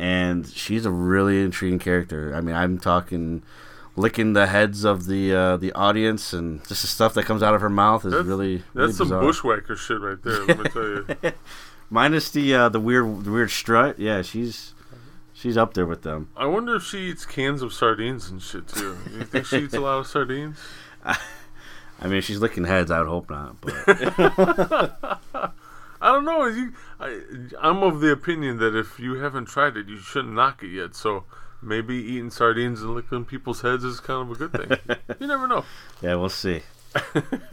and she's a really intriguing character. I mean, I'm talking licking the heads of the uh, the audience, and just the stuff that comes out of her mouth is That's- really That's really some bizarre. bushwhacker shit right there. Let me tell you. [LAUGHS] Minus the uh, the weird the weird strut, yeah, she's she's up there with them. I wonder if she eats cans of sardines and shit too. You think she eats a lot of sardines? [LAUGHS] I mean, if she's licking heads. I would hope not, but [LAUGHS] I don't know. You, I, I'm of the opinion that if you haven't tried it, you shouldn't knock it yet. So maybe eating sardines and licking people's heads is kind of a good thing. [LAUGHS] you never know. yeah, we'll see. [LAUGHS]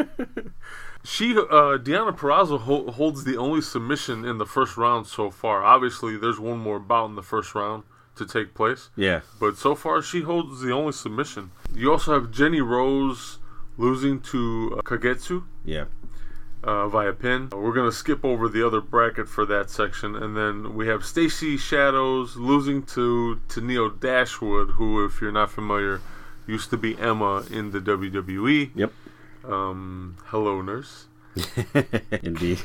She, uh, Deonna Purrazzo, ho- holds the only submission in the first round so far. Obviously, there's one more bout in the first round to take place, Yeah, but so far she holds the only submission. You also have Jenny Rose losing to uh, Kagetsu. yeah, uh, via pin. We're gonna skip over the other bracket for that section, and then we have Stacy Shadows losing to to Tenille Dashwood, who, if you're not familiar, used to be Emma in the WWE. yep, Um, hello, nurse. [LAUGHS] indeed.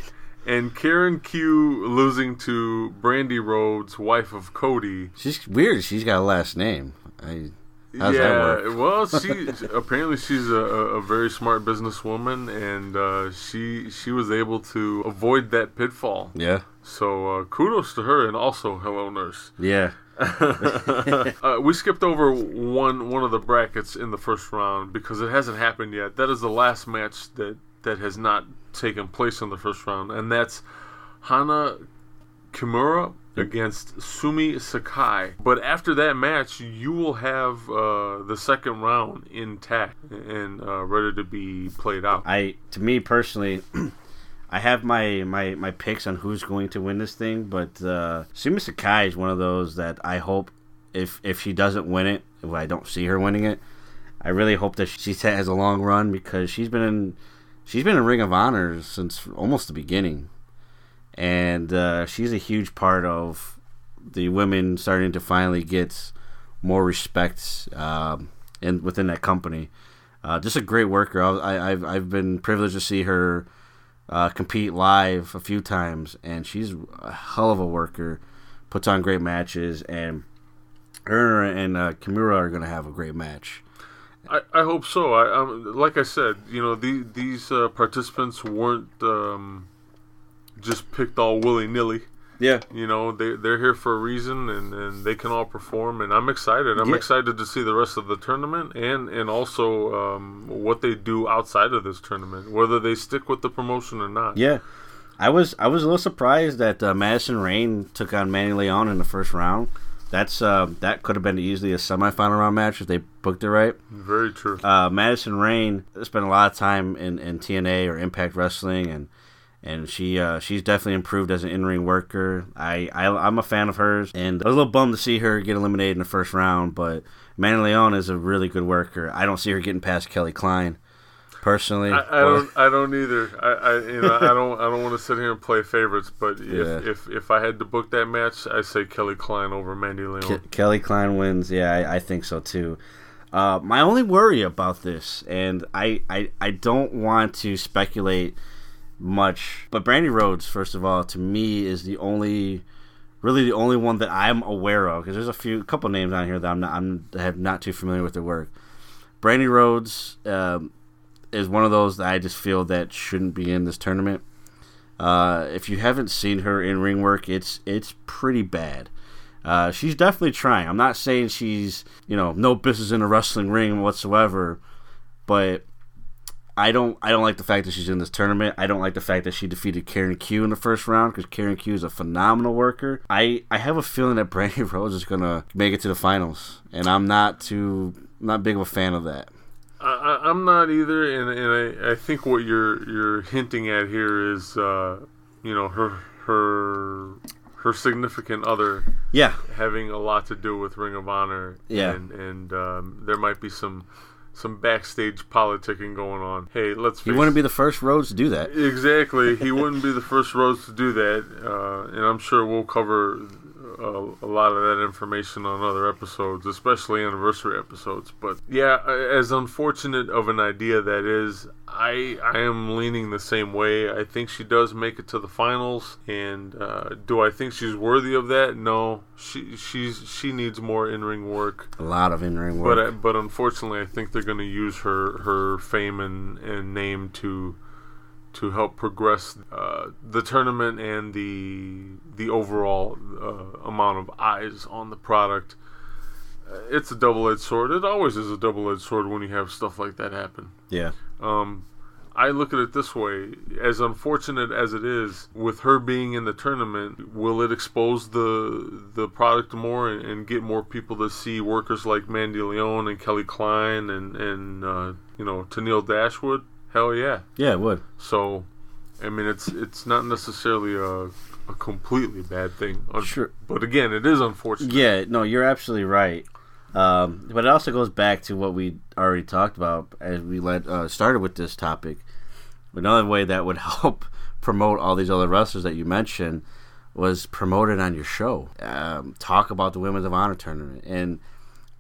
And Karen Q losing to Brandi Rhodes, wife of Cody. She's weird. She's got a last name. I, how's yeah, well, she apparently she's a, a a very smart businesswoman, and uh, she she was able to avoid that pitfall. Yeah, So uh, kudos to her, and also hello, nurse. yeah, [LAUGHS] Uh, we skipped over one one of the brackets in the first round because it hasn't happened yet. That is the last match that that has not taken place in the first round, and that's Hana Kimura against Sumi Sakai. But after that match, you will have uh, the second round intact and uh, ready to be played out. I to me personally, [CLEARS THROAT] I have my, my my picks on who's going to win this thing, but uh, Sumi Sakai is one of those that I hope if if she doesn't win it, well, I don't see her winning it. I really hope that she has a long run because she's been in she's been in Ring of Honor since almost the beginning, and uh, she's a huge part of the women starting to finally get more respect um, in within that company. Uh, just a great worker. I, I, I've I've been privileged to see her uh, compete live a few times, and she's a hell of a worker. Puts on great matches, and her and uh, Kimura are going to have a great match. I, I hope so. I um, like I said, you know, the, these uh, participants weren't um, just picked all willy nilly. Yeah, You know, they they're here for a reason, and, and they can all perform. And I'm excited. I'm Yeah. excited to see the rest of the tournament, and and also um, what they do outside of this tournament, whether they stick with the promotion or not. yeah. I was I was a little surprised that uh, Madison Rayne took on Mandy Leon in the first round. That's uh, that could have been easily a semifinal round match if they booked it right. Very true. uh, Madison Rayne spent a lot of time in, in TNA or Impact Wrestling, and and she uh, she's definitely improved as an in ring worker. I, I I'm a fan of hers, and I was a little bummed to see her get eliminated in the first round. But Mandy Leon is a really good worker. I don't see her getting past Kelly Klein, personally. I, I don't. I don't either. I, I you know I don't. I don't want to sit here and play favorites. But if, Yeah. if if I had to book that match, I say Kelly Klein over Mandy Leon. Ke- Kelly Klein wins. Yeah, I, I think so too. Uh, my only worry about this, and I, I, I don't want to speculate much, but Brandi Rhodes, first of all, to me is the only, really the only one that I'm aware of because there's a few, couple names on here that I'm not, I'm have not too familiar with their work. Brandi Rhodes um, is one of those that I just feel that shouldn't be in this tournament. Uh, if you haven't seen her in ring work, it's it's pretty bad. Uh, she's definitely trying. I'm not saying she's you know no business in a wrestling ring whatsoever, but I don't I don't like the fact that she's in this tournament. I don't like the fact that she defeated Karen Q in the first round because Karen Q is a phenomenal worker. I, I have a feeling that Brandi [LAUGHS] Rhodes is gonna make it to the finals, and I'm not too not big of a fan of that. I, I'm not either, and, and I, I think what you're you're hinting at here is, uh, you know, her her her significant other Yeah, having a lot to do with Ring of Honor. Yeah. and and um, there might be some some backstage politicking going on. Hey, let's. he wouldn't be the first Rhodes to do that. Exactly. He wouldn't be the first Rhodes to do that, uh, and I'm sure we'll cover uh, a lot of that information on other episodes, especially anniversary episodes. But yeah, as unfortunate of an idea that is, I I am leaning the same way. I think she does make it to the finals, and uh, do I think she's worthy of that? No. She she's she needs more in ring work. A lot of in ring But work. uh, but unfortunately, I think they're going to use her her fame and, and name to to help progress uh, the tournament and the the overall uh, amount of eyes on the product. Uh, it's a double edged sword. It always is a double edged sword when you have stuff like that happen. yeah, Um, I look at it this way: as unfortunate as it is, with her being in the tournament, will it expose the the product more and, and get more people to see workers like Mandy Leon and Kelly Klein and and uh, you know Tenille Dashwood? Hell yeah! yeah, it would. So, I mean, it's it's not necessarily a a completely bad thing. Un- Sure. But again, it is unfortunate. Yeah, no, you're absolutely right. Um, but it also goes back to what we already talked about as we led, uh, started with this topic. Another way that would [LAUGHS] help promote all these other wrestlers that you mentioned was promoted on your show. Um, talk about the Women's of Honor tournament, and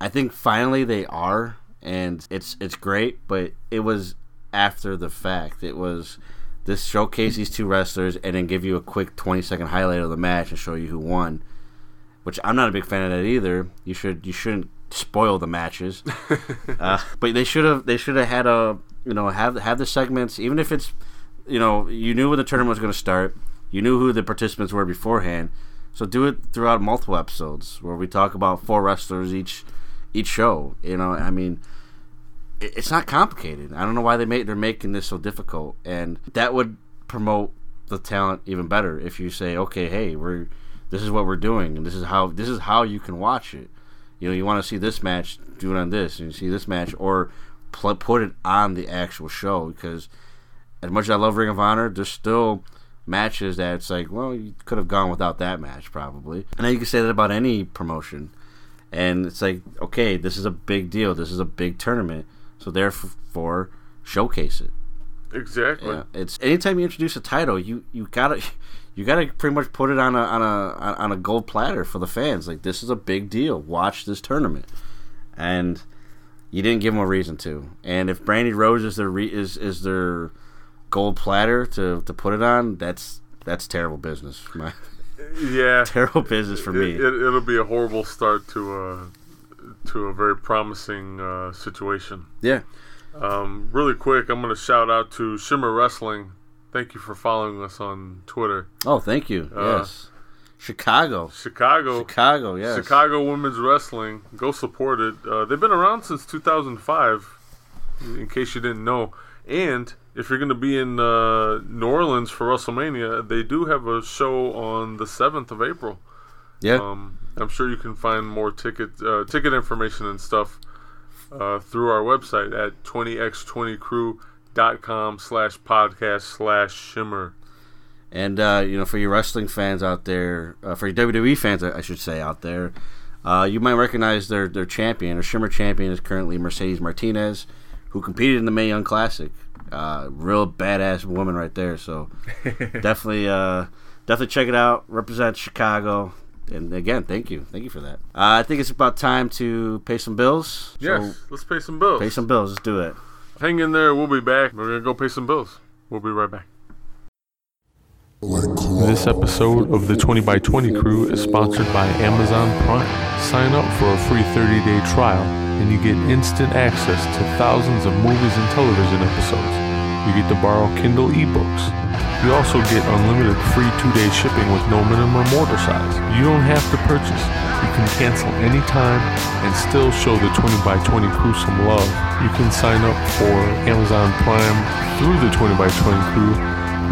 I think finally they are, and it's it's great. But it was after the fact. It was this showcase these two wrestlers and then give you a quick 20 second highlight of the match and show you who won which I'm not a big fan of that either. You should you shouldn't spoil the matches, [LAUGHS] uh, but they should have they should have had a you know have have the segments even if it's you know you knew when the tournament was going to start, you knew who the participants were beforehand, so do it throughout multiple episodes where we talk about four wrestlers each each show. You know, I mean. It- It's not complicated. I don't know why they make they're making this so difficult, and that would promote the talent even better if you say, okay, hey, we're this is what we're doing, and this is how this is how you can watch it. You know, you want to see this match, do it on this, and you see this match, or pl- put it on the actual show. Because as much as I love Ring of Honor, there's still matches that it's like, well, you could have gone without that match probably. And then you can say that about any promotion. And it's like, okay, this is a big deal. This is a big tournament, so therefore, showcase it. Exactly. Yeah, it's anytime you introduce a title, you you gotta [LAUGHS] you gotta pretty much put it on a on a on a gold platter for the fans. Like this is a big deal. Watch this tournament, and you didn't give them a reason to. And if Brandi Rhodes is their re, is is their gold platter to to put it on, that's that's terrible business. [LAUGHS] My, Yeah. [LAUGHS] terrible business for me. It, it, it'll be a horrible start to a to a very promising uh, situation. yeah, Um, really quick, I'm going to shout out to Shimmer Wrestling. Thank you for following us on Twitter. Oh, thank you. Uh, yes, Chicago, Chicago, Chicago. Yes, Chicago Women's Wrestling. Go support it. Uh, they've been around since 2005, in case you didn't know. And if you're going to be in uh, New Orleans for WrestleMania, they do have a show on the 7th of April. Yeah, Um, I'm sure you can find more ticket uh, ticket information and stuff uh, through our website at 20x20crew.com slash podcast slash shimmer. And uh, you know, for your wrestling fans out there, uh, for your WWE fans, I I should say out there, uh, you might recognize their their champion. Their Shimmer champion is currently Mercedes Martinez, who competed in the Mae Young Classic. Uh, real badass woman right there. So [LAUGHS] definitely, uh, definitely check it out. Represent Chicago. And again, thank you, thank you for that. Uh, I think it's about time to pay some bills. Yes, So let's pay some bills. pay some bills. Let's do it. Hang in there. We'll be back. We're going to go pay some bills. We'll be right back. This episode of the 20 by 20 crew is sponsored by Amazon Prime. Sign up for a free 30 day trial and you get instant access to thousands of movies and television episodes. You get to borrow Kindle ebooks. You also get unlimited free two day shipping with no minimum order size. You don't have to purchase. You can cancel anytime and still show the 20 by 20 crew some love. You can sign up for Amazon Prime through the 20 by 20 crew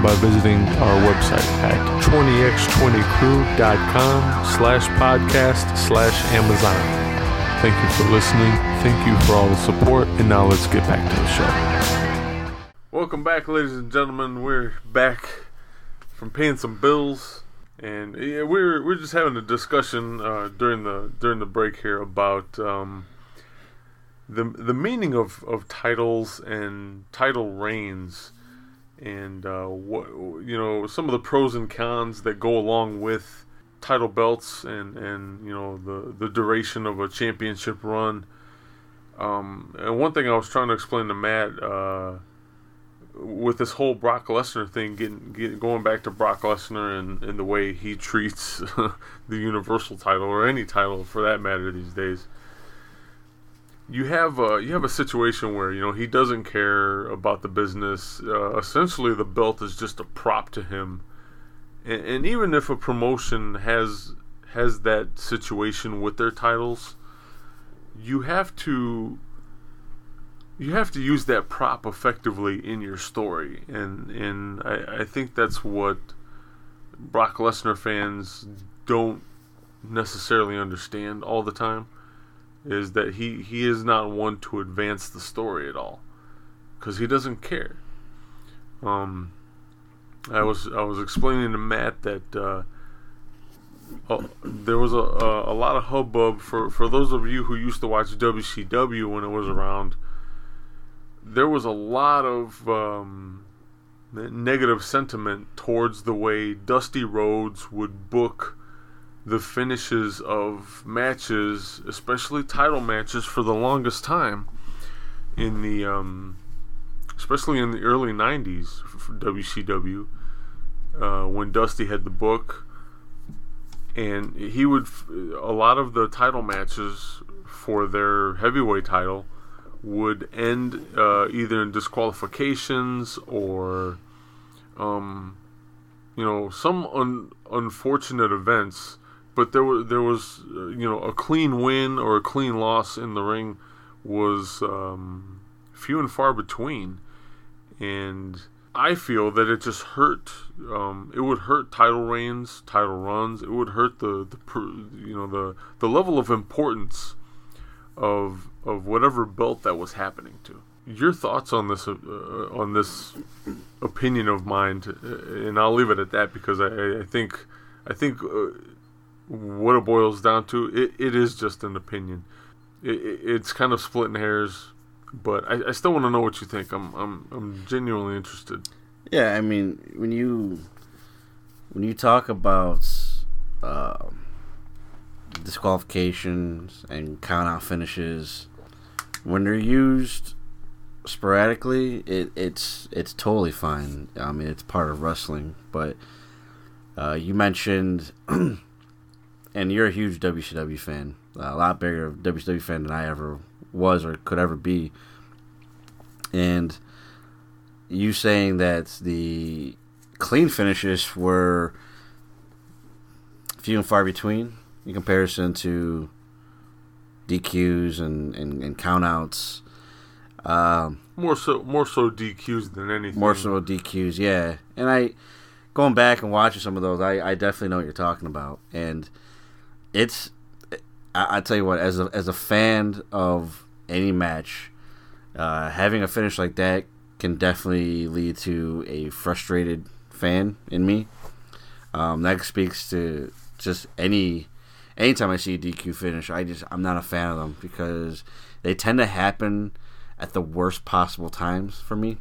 by visiting our website at 20x20crew.com slash podcast slash Amazon. Thank you for listening. Thank you for all the support. And now let's get back to the show. Welcome back, ladies and gentlemen. We're back from paying some bills. And yeah, we're we're just having a discussion uh, during the during the break here about um, the the meaning of, of titles and title reigns and uh, what you know some of the pros and cons that go along with title belts and and you know the the duration of a championship run. Um, and one thing I was trying to explain to Matt uh, with this whole Brock Lesnar thing, getting, getting going back to Brock Lesnar and, and the way he treats [LAUGHS] the Universal title or any title for that matter these days you have a, you have a situation where you know he doesn't care about the business. Uh, essentially, the belt is just a prop to him, and, and, even if a promotion has has that situation with their titles, you have to you have to use that prop effectively in your story, and and I, I think that's what Brock Lesnar fans don't necessarily understand all the time is that he he is not one to advance the story at all because he doesn't care. Um, I was I was explaining to Matt that uh, uh, there was a, a, a lot of hubbub for for those of you who used to watch WCW when it was around. There was a lot of um, negative sentiment towards the way Dusty Rhodes would book the finishes of matches, especially title matches, for the longest time in the, um, especially in the early '90s for WCW, uh, when Dusty had the book, and he would a lot of the title matches for their heavyweight title would end uh, either in disqualifications or, um, you know, some un- unfortunate events but there was there was uh, you know a clean win or a clean loss in the ring was um, few and far between, and I feel that it just hurt. Um, it would hurt title reigns, title runs. It would hurt the, the you know the the level of importance of of whatever belt that was happening to. Your thoughts on this uh, on this opinion of mine, to, uh, and I'll leave it at that because I, I think I think. Uh, what it boils down to, it, it is just an opinion. It, it, it's kind of splitting hairs, but I, I still want to know what you think. I'm I'm I'm genuinely interested. Yeah, I mean when you when you talk about uh, disqualifications and count out finishes, when they're used sporadically, it, it's it's totally fine. I mean, it's part of wrestling. But uh, you mentioned [CLEARS THROAT] and you're a huge WCW fan, a lot bigger WCW fan than I ever was or could ever be. And you saying that the clean finishes were few and far between in comparison to DQs and, and, and countouts. Um, more so, more so DQs than anything. More so DQs, yeah. And I, going back and watching some of those, I, I definitely know what you're talking about. And it's I, I, tell you what, as a as a fan of any match, uh, having a finish like that can definitely lead to a frustrated fan in me. Um, that speaks to just any anytime I see a DQ finish, I just I'm not a fan of them because they tend to happen at the worst possible times for me.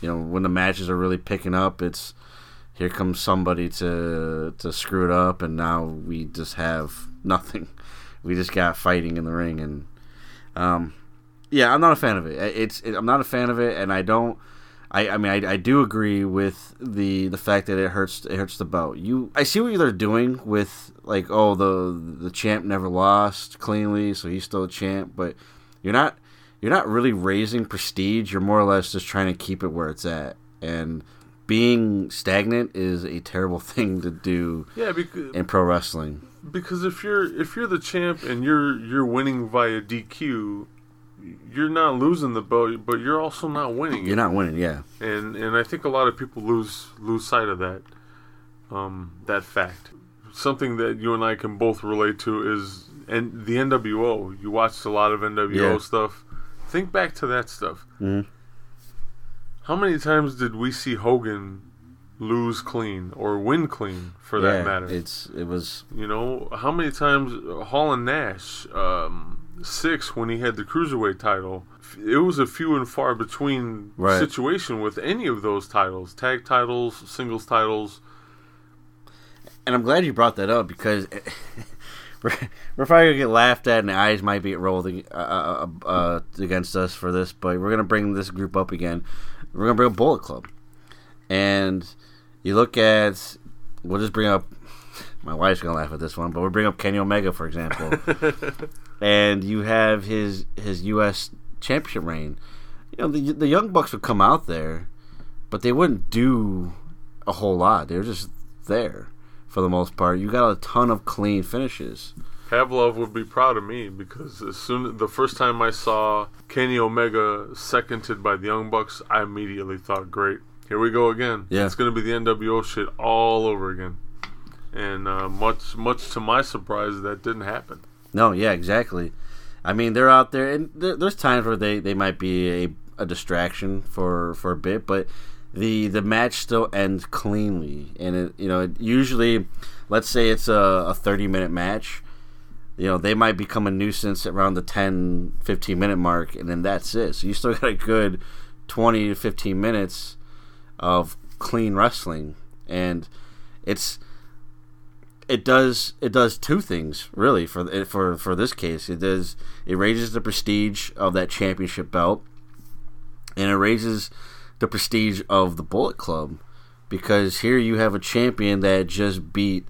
You know, when the matches are really picking up, it's here comes somebody to to screw it up, and now we just have [LAUGHS] nothing. We just got fighting in the ring, and um, yeah, I'm not a fan of it. It's it, I'm not a fan of it, and I don't. I, I mean, I, I do agree with the the fact that it hurts it hurts the belt. You, I see what they're doing with like, oh, the the champ never lost cleanly, so he's still a champ. But you're not you're not really raising prestige. You're more or less just trying to keep it where it's at. And being stagnant is a terrible [LAUGHS] thing to do Yeah, because in pro wrestling. because if you're if you're the champ and you're you're winning via DQ, you're not losing the belt, but you're also not winning. You're it. not winning, yeah. and and I think a lot of people lose lose sight of that um, that fact. Something that you and I can both relate to is and the NWO. You watched a lot of NWO Yeah. stuff. Think back to that stuff. Mhm. How many times did we see Hogan lose clean or win clean, for that matter? It's it was You know, how many times Hall and Nash, um, Syxx when he had the cruiserweight title, it was a few and far between Right. situation with any of those titles, tag titles, singles titles. and I'm glad you brought that up because [LAUGHS] we're, we're probably gonna get laughed at and the eyes might be rolled uh, uh, uh, against us for this, but we're gonna bring this group up again. We're gonna bring up Bullet Club, and you look at we'll just bring up. [LAUGHS] My wife's gonna laugh at this one, but we'll bring up Kenny Omega for example, [LAUGHS] and you have his his U.S. championship reign. You know the the Young Bucks would come out there, but they wouldn't do a whole lot. They were just there for the most part. You got a ton of clean finishes. Pavlov would be proud of me because as soon the first time I saw Kenny Omega seconded by the Young Bucks, I immediately thought, "Great, here we go again. Yeah. It's going to be the NWO shit all over again." And uh, much, much to my surprise, that didn't happen. No, yeah, exactly. I mean, they're out there, and there, there's times where they, they might be a, a distraction for, for a bit, but the the match still ends cleanly, and it you know it usually, let's say it's a, a 30 minute match, you know they might become a nuisance around the 10 15 minute mark, and then that's it. So you still got a good 20 to 15 minutes of clean wrestling, and it's it does it does two things really for for for this case. It does it raises the prestige of that championship belt, and it raises the prestige of the Bullet Club because here you have a champion that just beat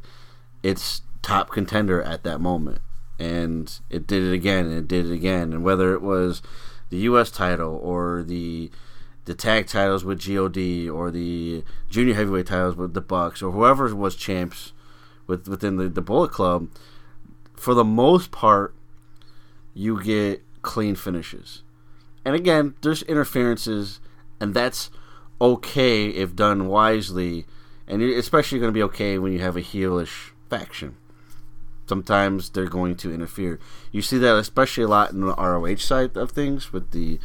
its top contender at that moment, and it did it again and it did it again, and whether it was the U.S. title or the the tag titles with God or the junior heavyweight titles with the Bucks or whoever was champs with within the, the Bullet Club, for the most part, you get clean finishes. And again, there's interferences, and that's okay if done wisely, and especially going to be okay when you have a heelish faction. Sometimes they're going to interfere. You see that especially a lot in the ROH side of things with the,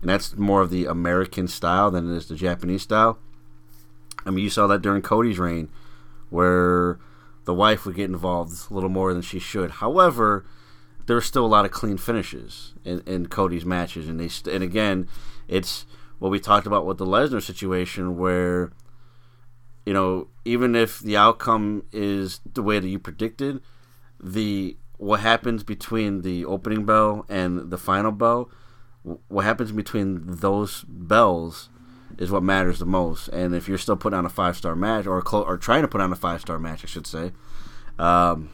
and that's more of the American style than it is the Japanese style. I mean, you saw that during Cody's reign, where the wife would get involved a little more than she should. However, there were still a lot of clean finishes in, in Cody's matches, and they st- and again, it's what we talked about with the Lesnar situation, where you know even if the outcome is the way that you predicted, the what happens between the opening bell and the final bell, what happens between those bells is what matters the most. And if you're still putting on a five star match or clo- or trying to put on a five star match, I should say, um,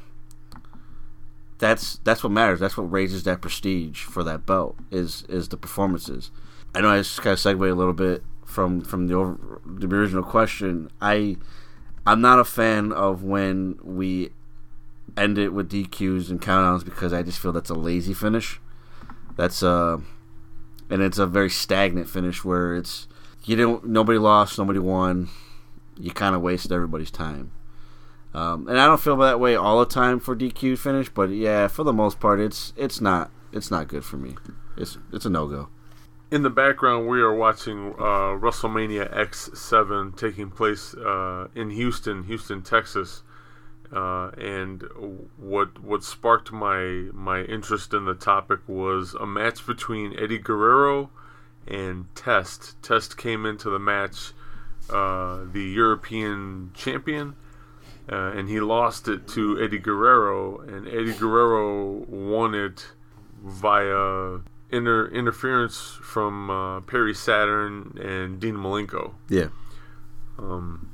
that's that's what matters. That's what raises that prestige for that belt is is the performances. I know I just kind of segue a little bit from from the over, the original question. I I'm not a fan of when we end it with DQs and countdowns because I just feel that's a lazy finish. That's uh and it's a very stagnant finish where it's you don't nobody lost, nobody won. You kind of waste everybody's time. Um, and I don't feel that way all the time for DQ finish, but yeah, for the most part, it's it's not it's not good for me. It's it's a no go. In the background, we are watching uh, WrestleMania X7 taking place uh, in Houston, Houston, Texas. Uh, and what what sparked my my interest in the topic was a match between Eddie Guerrero and Test. Test came into the match, uh, the European champion, uh, and he lost it to Eddie Guerrero, and Eddie Guerrero won it via inter- interference from uh, Perry Saturn and Dean Malenko. Yeah. Um,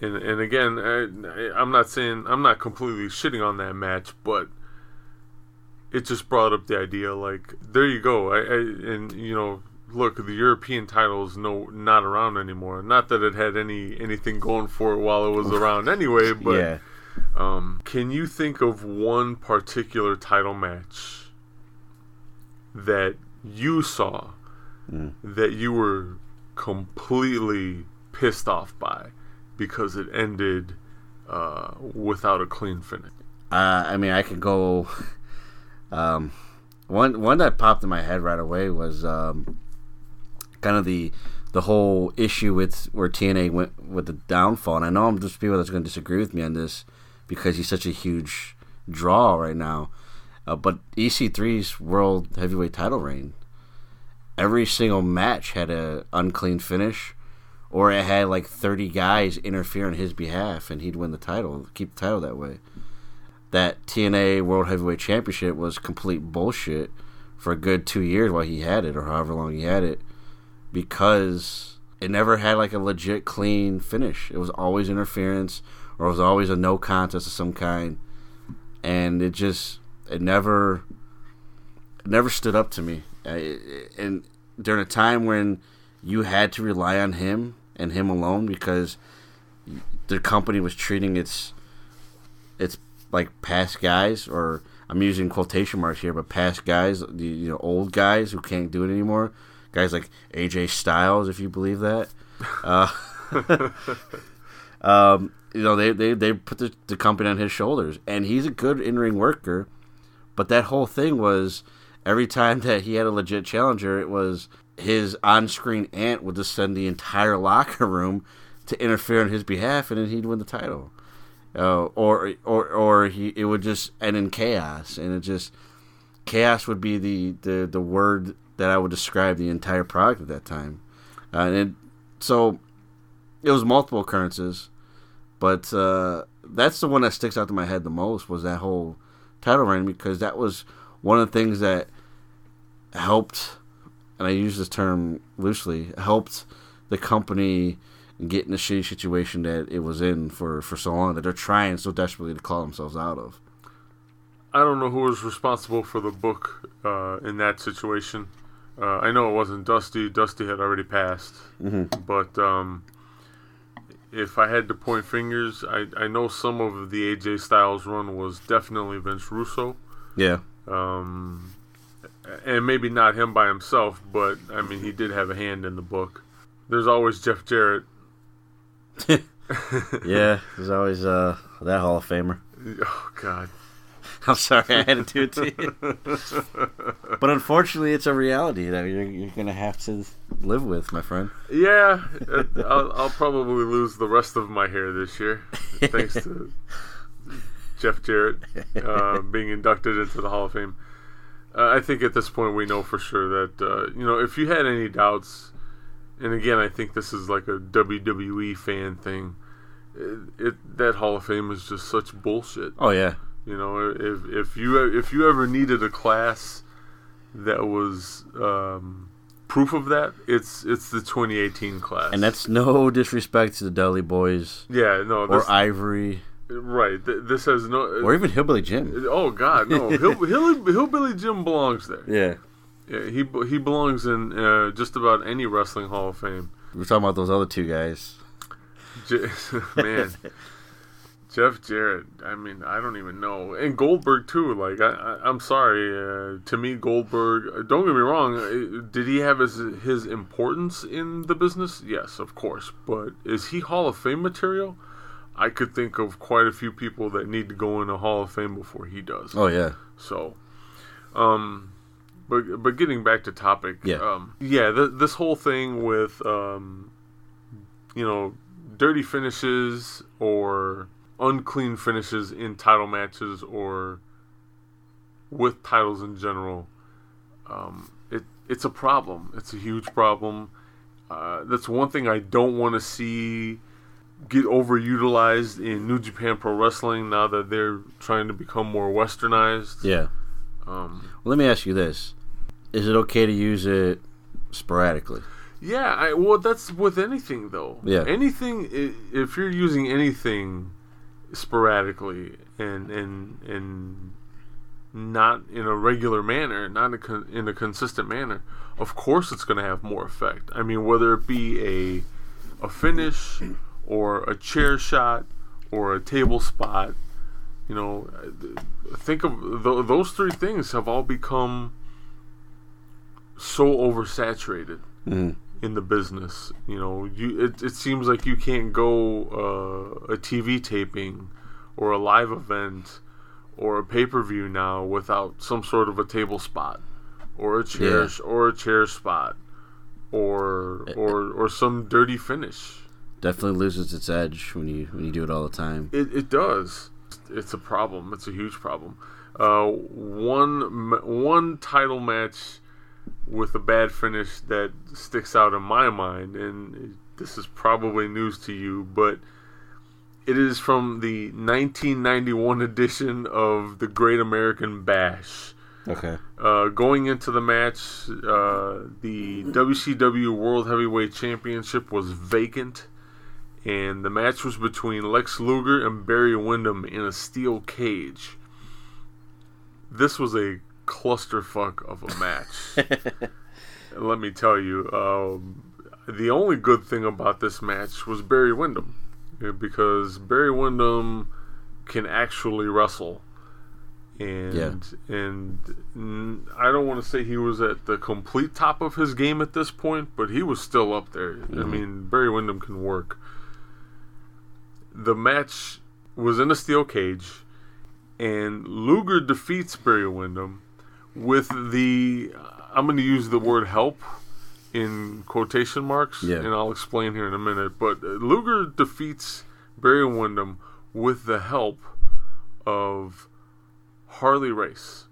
and and again, I, I'm not saying I'm not completely shitting on that match, but it just brought up the idea like there you go. I, I and you know look the European title is no not around anymore. Not that it had any anything going for it while it was [LAUGHS] around anyway, but yeah. um, can you think of one particular title match that you saw Mm. that you were completely pissed off by because it ended uh, without a clean finish? Uh, I mean, I could go. Um, one one that popped in my head right away was um, kind of the the whole issue with where TNA went with the downfall. And I know I'm just people that's going to disagree with me on this because he's such a huge draw right now. Uh, but EC3's world heavyweight title reign, every single match had a unclean finish, or it had like 30 guys interfere on his behalf, and he'd win the title, keep the title that way that TNA World Heavyweight Championship was complete bullshit for a good two years while he had it, or however long he had it, because it never had like a legit clean finish. It was always interference, or it was always a no contest of some kind, and it just it never it never stood up to me. And during a time when you had to rely on him and him alone because the company was treating its its like past guys, or I'm using quotation marks here, but past guys, the you know old guys who can't do it anymore, guys like AJ Styles, if you believe that. Uh, [LAUGHS] um, you know they, they, they put the, the company on his shoulders, and he's a good in ring worker. But that whole thing was every time that he had a legit challenger, it was his on screen aunt would just send the entire locker room to interfere on his behalf, and then he'd win the title uh, or or or he it would just end in chaos, and it just chaos would be the, the, the word that I would describe the entire product at that time, uh, and it, so it was multiple occurrences, but uh, that's the one that sticks out to my head the most was that whole title reign because that was one of the things that helped, and I use this term loosely, helped the company get in the shitty situation that it was in for, for so long that they're trying so desperately to call themselves out of. I don't know who was responsible for the book uh, in that situation. Uh, I know it wasn't Dusty. Dusty had already passed. Mm-hmm. But um, if I had to point fingers, I, I know some of the AJ Styles run was definitely Vince Russo. Yeah. Um, and maybe not him by himself, but I mean, he did have a hand in the book. There's always Jeff Jarrett. [LAUGHS] Yeah, there's always uh, that Hall of Famer. Oh, God. [LAUGHS] I'm sorry I had to do it to you. [LAUGHS] but unfortunately, it's a reality that you're, you're going to have to live with, my friend. Yeah, I'll, I'll probably lose the rest of my hair this year, thanks to Jeff Jarrett uh, being inducted into the Hall of Fame. Uh, I think at this point we know for sure that uh, you know if you had any doubts, and again I think this is like a WWE fan thing. It, it that Hall of Fame is just such bullshit. Oh, yeah. You know, if if you if you ever needed a class that was um, proof of that, it's it's the 2018 class. And that's no disrespect to the Dudley Boyz yeah, no, or this, Ivory right. Th- this has no. or even Hillbilly Jim. oh God, no. [LAUGHS] Hill, Hill, Hillbilly Jim belongs there. Yeah. Yeah, he he belongs in uh, just about any wrestling Hall of Fame. We're talking about those other two guys. J- [LAUGHS] man, Jeff Jarrett. I mean, I don't even know. And Goldberg too. Like, I, I I'm sorry. Uh, to me, Goldberg. uh, Don't get me wrong. uh, Did he have his his importance in the business? Yes, of course. But is he Hall of Fame material? I could think of quite a few people that need to go in a Hall of Fame before he does. Oh, yeah. So, um, but but getting back to topic, Yeah. um, yeah, th- this whole thing with um, you know, dirty finishes or unclean finishes in title matches or with titles in general, um, it it's a problem. It's a huge problem. Uh, that's one thing I don't want to see get overutilized in New Japan Pro Wrestling now that they're trying to become more westernized. Yeah. Um, Well, let me ask you this. Is it okay to use it sporadically? Yeah, I, well, that's with anything though. Yeah. anything. If you're using anything sporadically and and and not in a regular manner, not in a, con- in a consistent manner, of course it's going to have more effect. I mean, whether it be a a finish or a chair shot or a table spot, you know, uh, think of th- those three things have all become so oversaturated in the business. You know, you it, it seems like you can't go uh, a TV taping or a live event or a pay per view now without some sort of a table spot or a chair Yeah. or a chair spot or or or some dirty finish. Definitely loses its edge when you when you do it all the time. It, it does. It's a problem. It's a huge problem. Uh, one one title match with a bad finish that sticks out in my mind, and this is probably news to you, but it is from the 1991 edition of the Great American Bash. Okay. Uh, going into the match, uh, the WCW World Heavyweight Championship was vacant, and the match was between Lex Luger and Barry Windham in a steel cage. This was a clusterfuck of a match. [LAUGHS] Let me tell you, um, the only good thing about this match was Barry Windham, because Barry Windham can actually wrestle and and mm, I don't want to say he was at the complete top of his game at this point, but he was still up there. I mean, Barry Windham can work. The match was in a steel cage, and Luger defeats Barry Windham with the I'm going to use the word help in quotation marks, Yeah. and I'll explain here in a minute. But uh, Luger defeats Barry Windham with the help of Harley Race.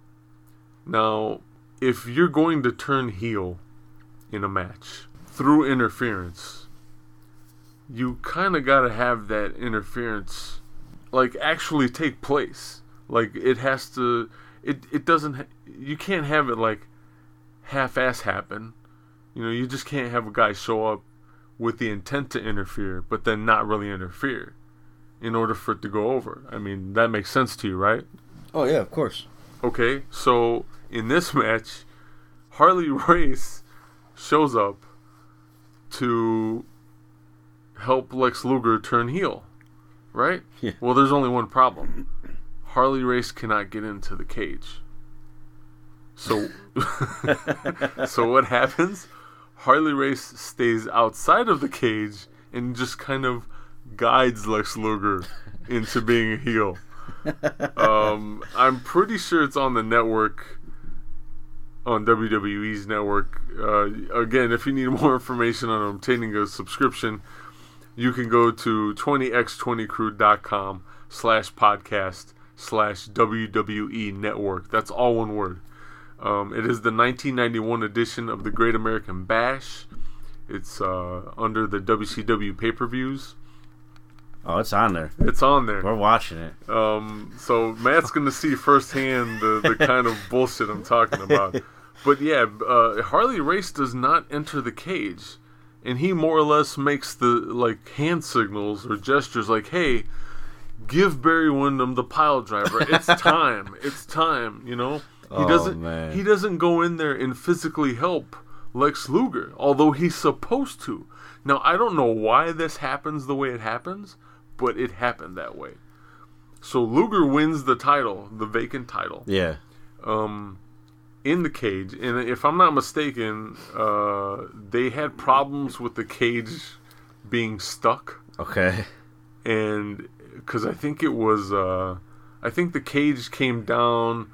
Now, if you're going to turn heel in a match through interference, you kind of got to have that interference like actually take place. Like it has to it it doesn't you can't have it like half-ass happen. You know, you just can't have a guy show up with the intent to interfere but then not really interfere in order for it to go over. I mean, that makes sense to you, right? Oh yeah, of course. Okay, so in this match, Harley [LAUGHS] Race shows up to help Lex Luger turn heel, right? Yeah. Well, there's only one problem. Harley Race cannot get into the cage. So, [LAUGHS] so what happens? Harley Race stays outside of the cage and just kind of guides Lex Luger into being a heel. Um, I'm pretty sure it's on the network, on WWE's network. Uh, again, if you need more information on obtaining a subscription, you can go to 20x20crew.com slash podcast slash WWE network. That's all one word. Um, it is the 1991 edition of the Great American Bash. It's uh, under the WCW pay-per-views. Oh, it's on there. It's on there. We're watching it. Um, so Matt's going to see firsthand the, the [LAUGHS] kind of bullshit I'm talking about. But yeah, uh, Harley Race does not enter the cage, and he more or less makes the like hand signals or gestures like, "Hey, give Barry Windham the pile driver. It's [LAUGHS] time. it's time." You know, he Oh, doesn't. man. He doesn't go in there and physically help Lex Luger, although he's supposed to. Now I don't know why this happens the way it happens, but it happened that way. So Luger wins the title, the vacant title, Yeah. um, in the cage. And if I'm not mistaken, uh, they had problems with the cage being stuck, Okay. and because I think it was, uh, I think the cage came down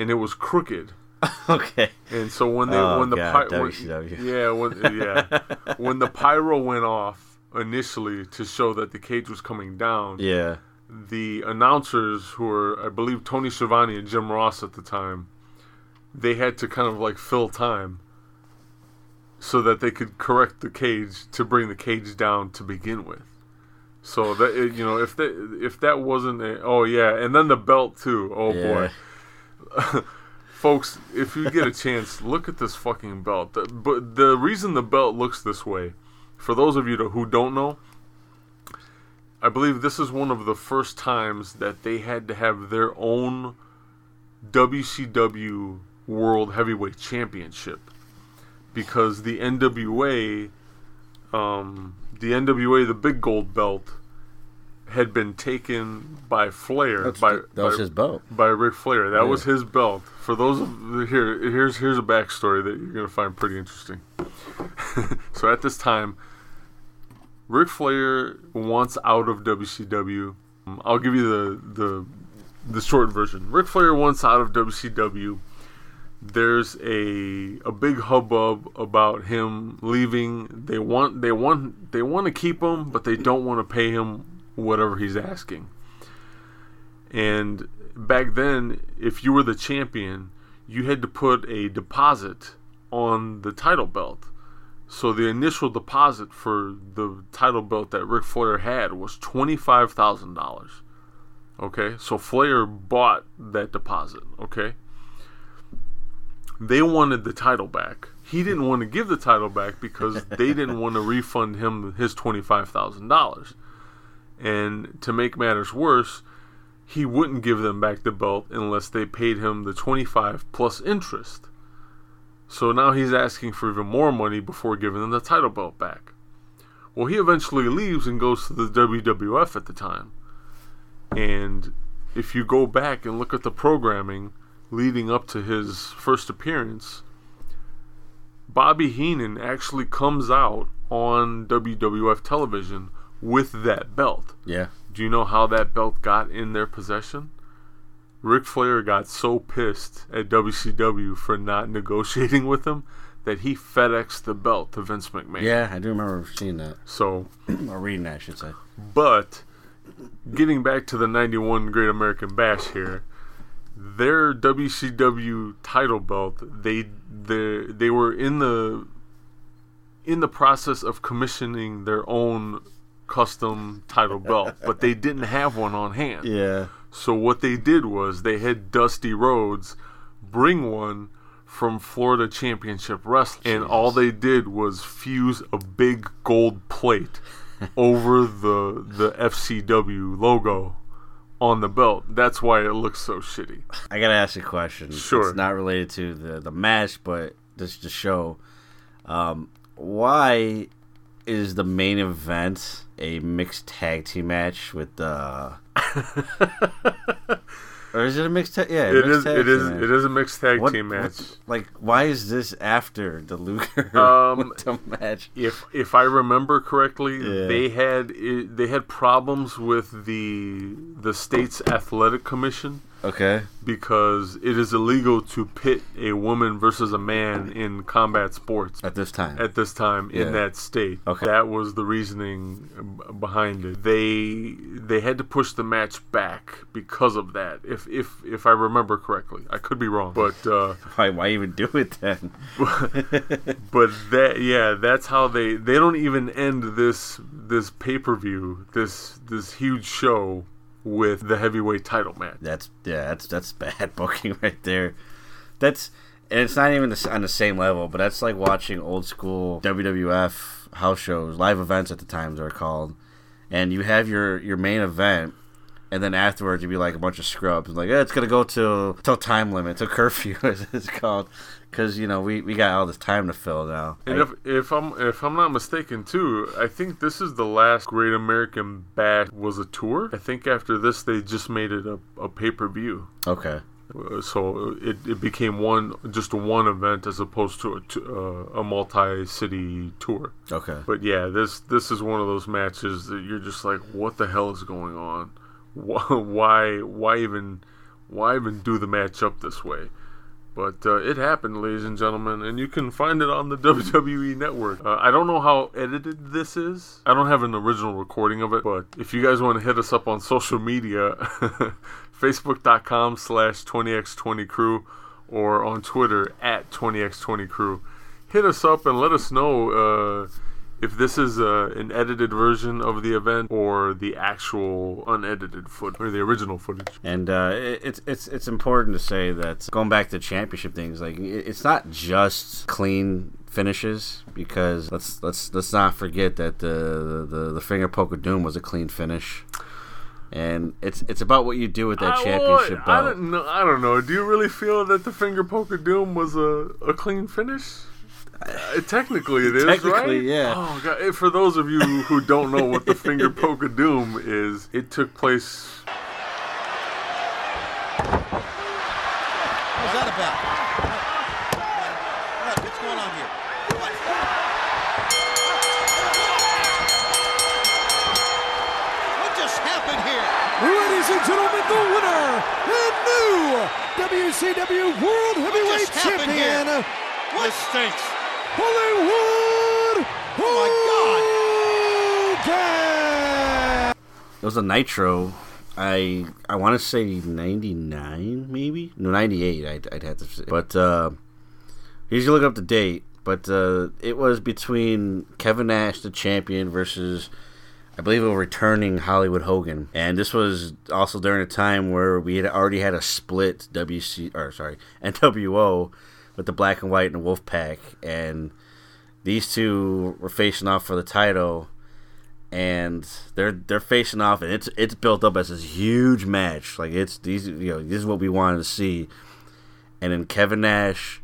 and it was crooked. [LAUGHS] okay. And so when they Oh, when the God, pi- when- WCW. yeah when, yeah [LAUGHS] when the pyro went off initially to show that the cage was coming down, Yeah. the announcers who were I believe Tony Schiavone and Jim Ross at the time, they had to kind of like fill time so that they could correct the cage to bring the cage down to begin with. So that you know if that if that wasn't a, oh yeah and then the belt too oh Yeah. boy [LAUGHS] Folks, if you get a chance, look at this fucking belt. The- But the reason the belt looks this way, for those of you to- who don't know, I believe this is one of the first times that they had to have their own WCW World Heavyweight Championship because the NWA, um, the NWA, the big gold belt, had been taken by Flair. That's- by, that was by- his belt. by Ric Flair. That Yeah. was his belt. For those of here, here's here's a backstory that you're gonna find pretty interesting. [LAUGHS] so at this time, Ric Flair wants out of WCW. I'll give you the the the short version. Ric Flair wants out of WCW. There's a a big hubbub about him leaving. They want they want they want to keep him, but they don't want to pay him whatever he's asking. And back then, if you were the champion, you had to put a deposit on the title belt. So the initial deposit for the title belt that Ric Flair had was twenty-five thousand dollars. Okay, so Flair bought that deposit. Okay, they wanted the title back. He didn't want to give the title back because they didn't want to refund him his twenty-five thousand dollars. And to make matters worse, he wouldn't give them back the belt unless they paid him the 25 plus interest. So now he's asking for even more money before giving them the title belt back. Well, he eventually leaves and goes to the WWF at the time. And if you go back and look at the programming leading up to his first appearance, Bobby Heenan actually comes out on WWF television with that belt. Yeah. Do you know how that belt got in their possession? Ric Flair got so pissed at WCW for not negotiating with him that he FedExed the belt to Vince McMahon. Yeah, I do remember seeing that. So, Or reading that, I should say. but getting back to the 91 Great American Bash here, their WCW title belt, they they they were in the in the process of commissioning their own custom title belt, but they didn't have one on hand. [LAUGHS] Yeah. So what they did was they had Dusty Rhodes bring one from Florida Championship Wrestling, and all they did was fuse a big gold plate [LAUGHS] over the the FCW logo on the belt. That's why it looks so shitty. I gotta ask a question. Sure. It's not related to the the match, but just to show. Um, why is the main event a mixed tag team match with the? [LAUGHS] or is it a mixed tag? Yeah, It is. It is. match. It is a mixed tag What- team match. what- like, why is this after the Luger [LAUGHS] Um, match? if if I remember correctly, Yeah. they had they had problems with the the state's athletic commission Okay. because it is illegal to pit a woman versus a man in combat sports At this time. at this time Yeah. in that state. Okay. That was the reasoning behind it. They they had to push the match back because of that. If if if I remember correctly, I could be wrong, but. Uh, [LAUGHS] why? Why even do it then? [LAUGHS] [LAUGHS] but that yeah that's how they they don't even end this this pay-per-view this this huge show with the heavyweight title match. That's yeah, that's that's bad [LAUGHS] booking right there. That's and it's not even on the same level, but that's like watching old school WWF house shows, live events at the time they're called, and you have your your main event, and then afterwards you'd be like a bunch of scrubs, like eh, it's gonna go till till time limit, till curfew [LAUGHS] as it's called, because you know we, we got all this time to fill now. and if if i'm if i'm not mistaken too i think this is the last great american bash was a tour i think after this they just made it a, a pay-per-view okay, Uh, so it, it became one just one event as opposed to a, uh, a multi-city tour okay, But yeah, this this is one of those matches that you're just like, what the hell is going on? Why [LAUGHS] why, why even why even do the match up this way? But uh, it happened, ladies and gentlemen, and you can find it on the [LAUGHS] WWE Network. Uh, I don't know how edited this is. I don't have an original recording of it, but if you guys want to hit us up on social media, [LAUGHS] facebook.com slash 20x20crew or on Twitter at 20x20crew, hit us up and let us know uh, if this is uh, an edited version of the event or the actual unedited footage or the original footage. And uh, it, it's it's it's important to say that going back to championship things, like it, it's not just clean finishes because let's let's let's not forget that the the, the finger poke of doom was a clean finish. And it's it's about what you do with that I- championship well, I don't know. I don't know. Do you really feel that the finger poke of doom was a, a clean finish? Uh, technically, it is. Technically, right? yeah. Oh god! For those of you who don't know what the finger [LAUGHS] poke of doom is, it took place. What's that about? What's going on here? What? What just happened here? Ladies and gentlemen, the winner and new WCW World Heavyweight just happened Champion, here? Hollywood Oh Hogan! It was a Nitro. I I want to say ninety nine, maybe no ninety eight. I'd, I'd have to say, but uh, usually look up the date. But uh, it was between Kevin Nash, the champion, versus I believe a returning Hollywood Hogan, and this was also during a time where we had already had a split WC or sorry [LAUGHS] NWO with the Black and White and Wolfpack, and these two were facing off for the title and they're they're facing off, and it's it's built up as this huge match. Like it's these you know this is what we wanted to see, and then Kevin Nash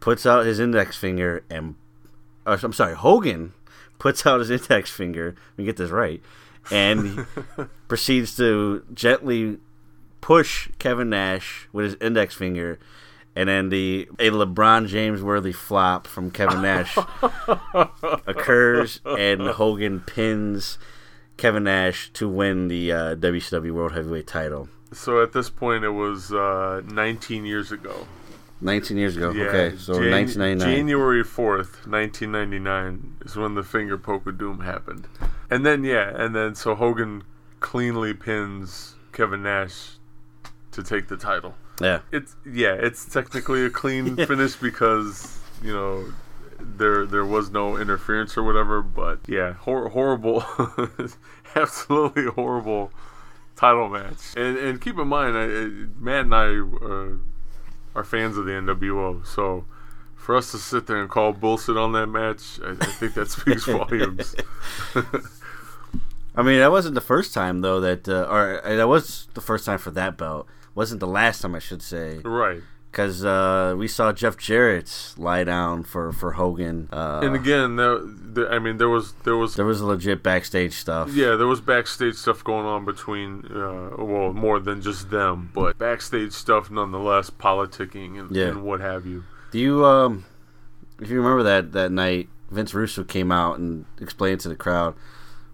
puts out his index finger and or, I'm sorry Hogan puts out his index finger. Let me get this right, and [LAUGHS] proceeds to gently push Kevin Nash with his index finger. And then the a LeBron James worthy flop from Kevin Nash [LAUGHS] occurs, and Hogan pins Kevin Nash to win the uh, WCW World Heavyweight title. So at this point, it was uh, 19 years ago. 19 years ago. Yeah, okay, so Jan- 1999. January 4th, 1999 is when the finger poke of doom happened. And then, yeah, and then so Hogan cleanly pins Kevin Nash to take the title. Yeah. It's yeah, it's technically a [LAUGHS] clean finish because you know there there was no interference or whatever. But yeah, hor- horrible, [LAUGHS] absolutely horrible title match. And and keep in mind, I, I- Matt and I uh, are fans of the NWO, so for us to sit there and call bullshit on that match, I, I think that speaks [LAUGHS] volumes. I mean, that wasn't the first time though that, uh, or uh, that was the first time for that belt. Wasn't the last time, I should say, right. because uh, we saw Jeff Jarrett lie down for for Hogan. Uh, And again, there, there, I mean, there was there was there was legit backstage stuff. Yeah, there was backstage stuff going on between, uh, well, more than just them, but backstage stuff nonetheless, politicking and, Yeah. and what have you. Do you um, if you remember that that night, Vince Russo came out and explained to the crowd.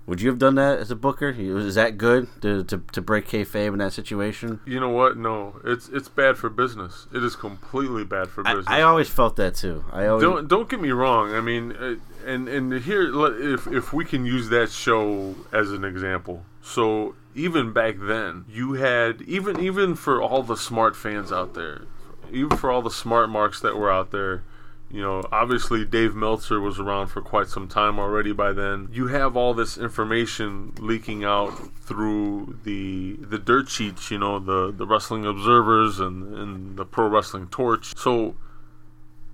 Would you have done that as a booker? Is that good to, to, to break kayfabe in that situation? You know what? No, it's it's bad for business. It is completely bad for business. I always felt that too. I always don't don't get me wrong. I mean, uh, and and here, if if we can use that show as an example. So even back then, you had even even for all the smart fans out there, even for all the smart marks that were out there. You know, obviously Dave Meltzer was around for quite some time already by then. You have all this information leaking out through the the dirt sheets, you know, the the wrestling observers and, and the pro wrestling torch. So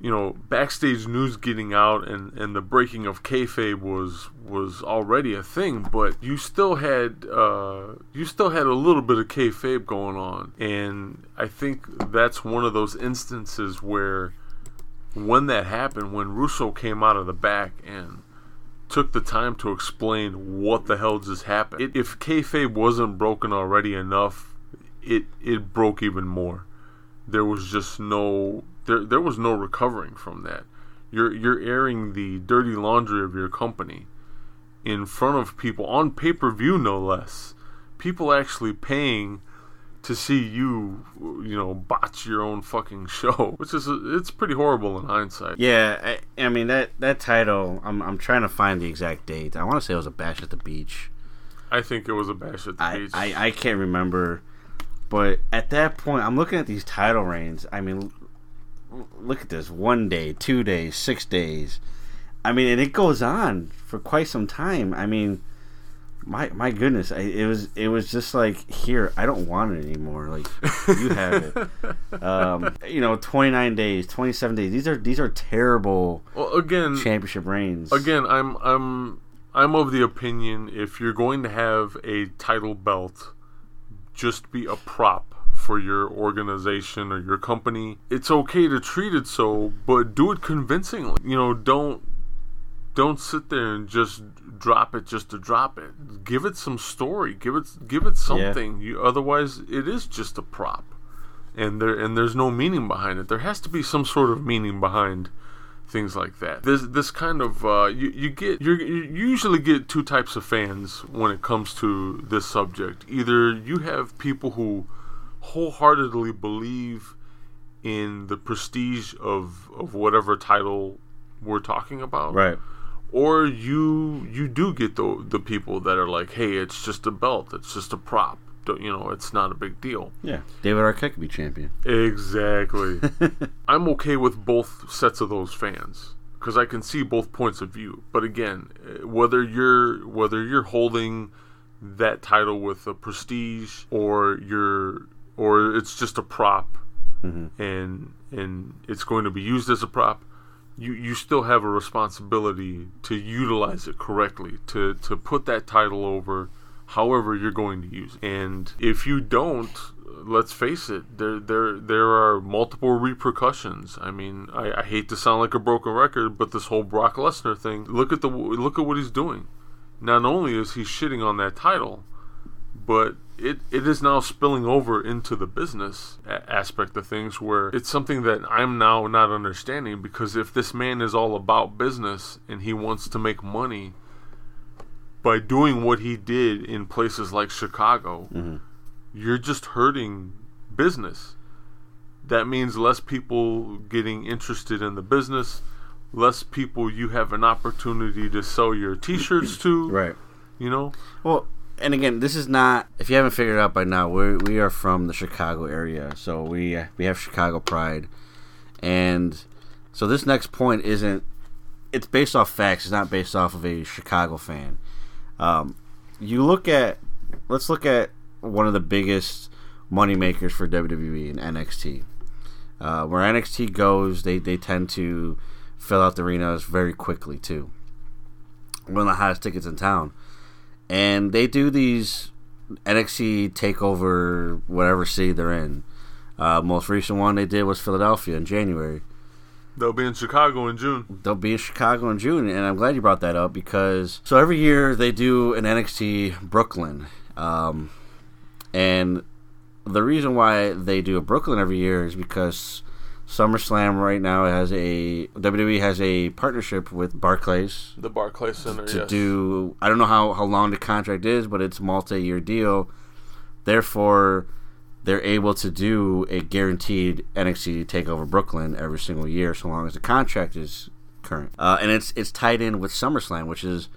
you know, backstage news getting out and, and the breaking of kayfabe was was already a thing, but you still had uh, you still had a little bit of kayfabe going on, and I think that's one of those instances where when that happened, when Russo came out of the back and took the time to explain what the hell just happened, it, if kayfabe wasn't broken already enough, it it broke even more there was just no there there was no recovering from that. You're you're airing the dirty laundry of your company in front of people on pay per view no less. People actually paying to see you you know botch your own fucking show, [LAUGHS] which is it's pretty horrible in hindsight. Yeah, I, I mean that that title. I'm I'm trying to find the exact date. I want to say it was a bash at the beach. I think it was a bash at the I, beach. I I can't remember, but at that point, I'm looking at these title reigns. I mean, look at this: one day, two days, six days. I mean, and it goes on for quite some time. I mean, my my goodness, I, it was it was just like here, I don't want it anymore. Like you have it. [LAUGHS] um, you know, twenty nine days, twenty seven days. These are these are terrible Well, again, championship reigns. again, I'm I'm I'm of the opinion if you're going to have a title belt, just be a prop for your organization or your company. It's okay to treat it so, but do it convincingly. You know, don't don't sit there and just drop it just to drop it. Give it some story. Give it give it something. You otherwise it is just a prop. And there and there's no meaning behind it. There has to be some sort of meaning behind things like that. This this kind of uh, you you get you're, you usually get two types of fans when it comes to this subject. Either you have people who wholeheartedly believe in the prestige of of whatever title we're talking about, right? Or you you do get the the people that are like, hey, it's just a belt, it's just a prop. Don't, you know, it's not a big deal. Yeah, David Arquette could be champion. Exactly. [LAUGHS] I'm okay with both sets of those fans because I can see both points of view. But again, eh, whether you're whether you're holding that title with a prestige or you're or it's just a prop and and it's going to be used as a prop, you you still have a responsibility to utilize it correctly to to put that title over however you're going to use it. And if you don't, let's face it, there there there are multiple repercussions. I mean, I, I hate to sound like a broken record, but this whole Brock Lesnar thing, look at the look at what he's doing. Not only is he shitting on that title, but it, it is now spilling over into the business a- aspect of things where it's something that I'm now not understanding because if this man is all about business and he wants to make money by doing what he did in places like Chicago, mm-hmm. you're just hurting business. That means less people getting interested in the business, less people you have an opportunity to sell your t-shirts to, Right. you know? Well, and again, this is not. If you haven't figured out by now, we we are from the Chicago area, so we we have Chicago pride, and so this next point isn't. It's based off facts. It's not based off of a Chicago fan. Um, you look at. Let's look at one of the biggest money makers for WWE and NXT. Uh, where NXT goes, they they tend to fill out the arenas very quickly too. One of the hottest tickets in town and they do these NXT takeover whatever city they're in. Uh, most recent one they did was Philadelphia in January. They'll be in Chicago in June. They'll be in Chicago in June, and I'm glad you brought that up because so every year they do an NXT Brooklyn, um, and the reason why they do a Brooklyn every year is because SummerSlam right now has a WWE has a partnership with Barclays The Barclays Center, to yes. do. I don't know how, how long the contract is, but it's multi-year deal. Therefore, they're able to do a guaranteed NXT Takeover Brooklyn every single year, so long as the contract is current. Uh, and it's it's tied in with SummerSlam, which is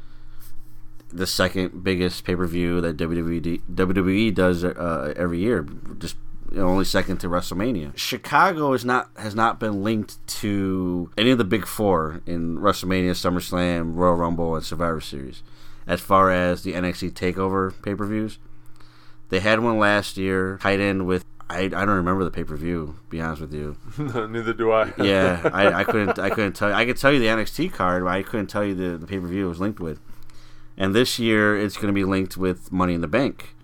the second biggest pay per view that WWE WWE does uh, every year, just you know, only second to WrestleMania. Chicago is not has not been linked to any of the big four in WrestleMania, SummerSlam, Royal Rumble, and Survivor Series. As far as the NXT Takeover pay per views, they had one last year, tied in with. I, I don't remember the pay per view. Be honest with you. [LAUGHS] Neither do I. [LAUGHS] Yeah, I, I [LAUGHS] couldn't I couldn't tell you. I could tell you the NXT card, but I couldn't tell you the, the pay per view it was linked with. And this year, it's going to be linked with Money in the Bank.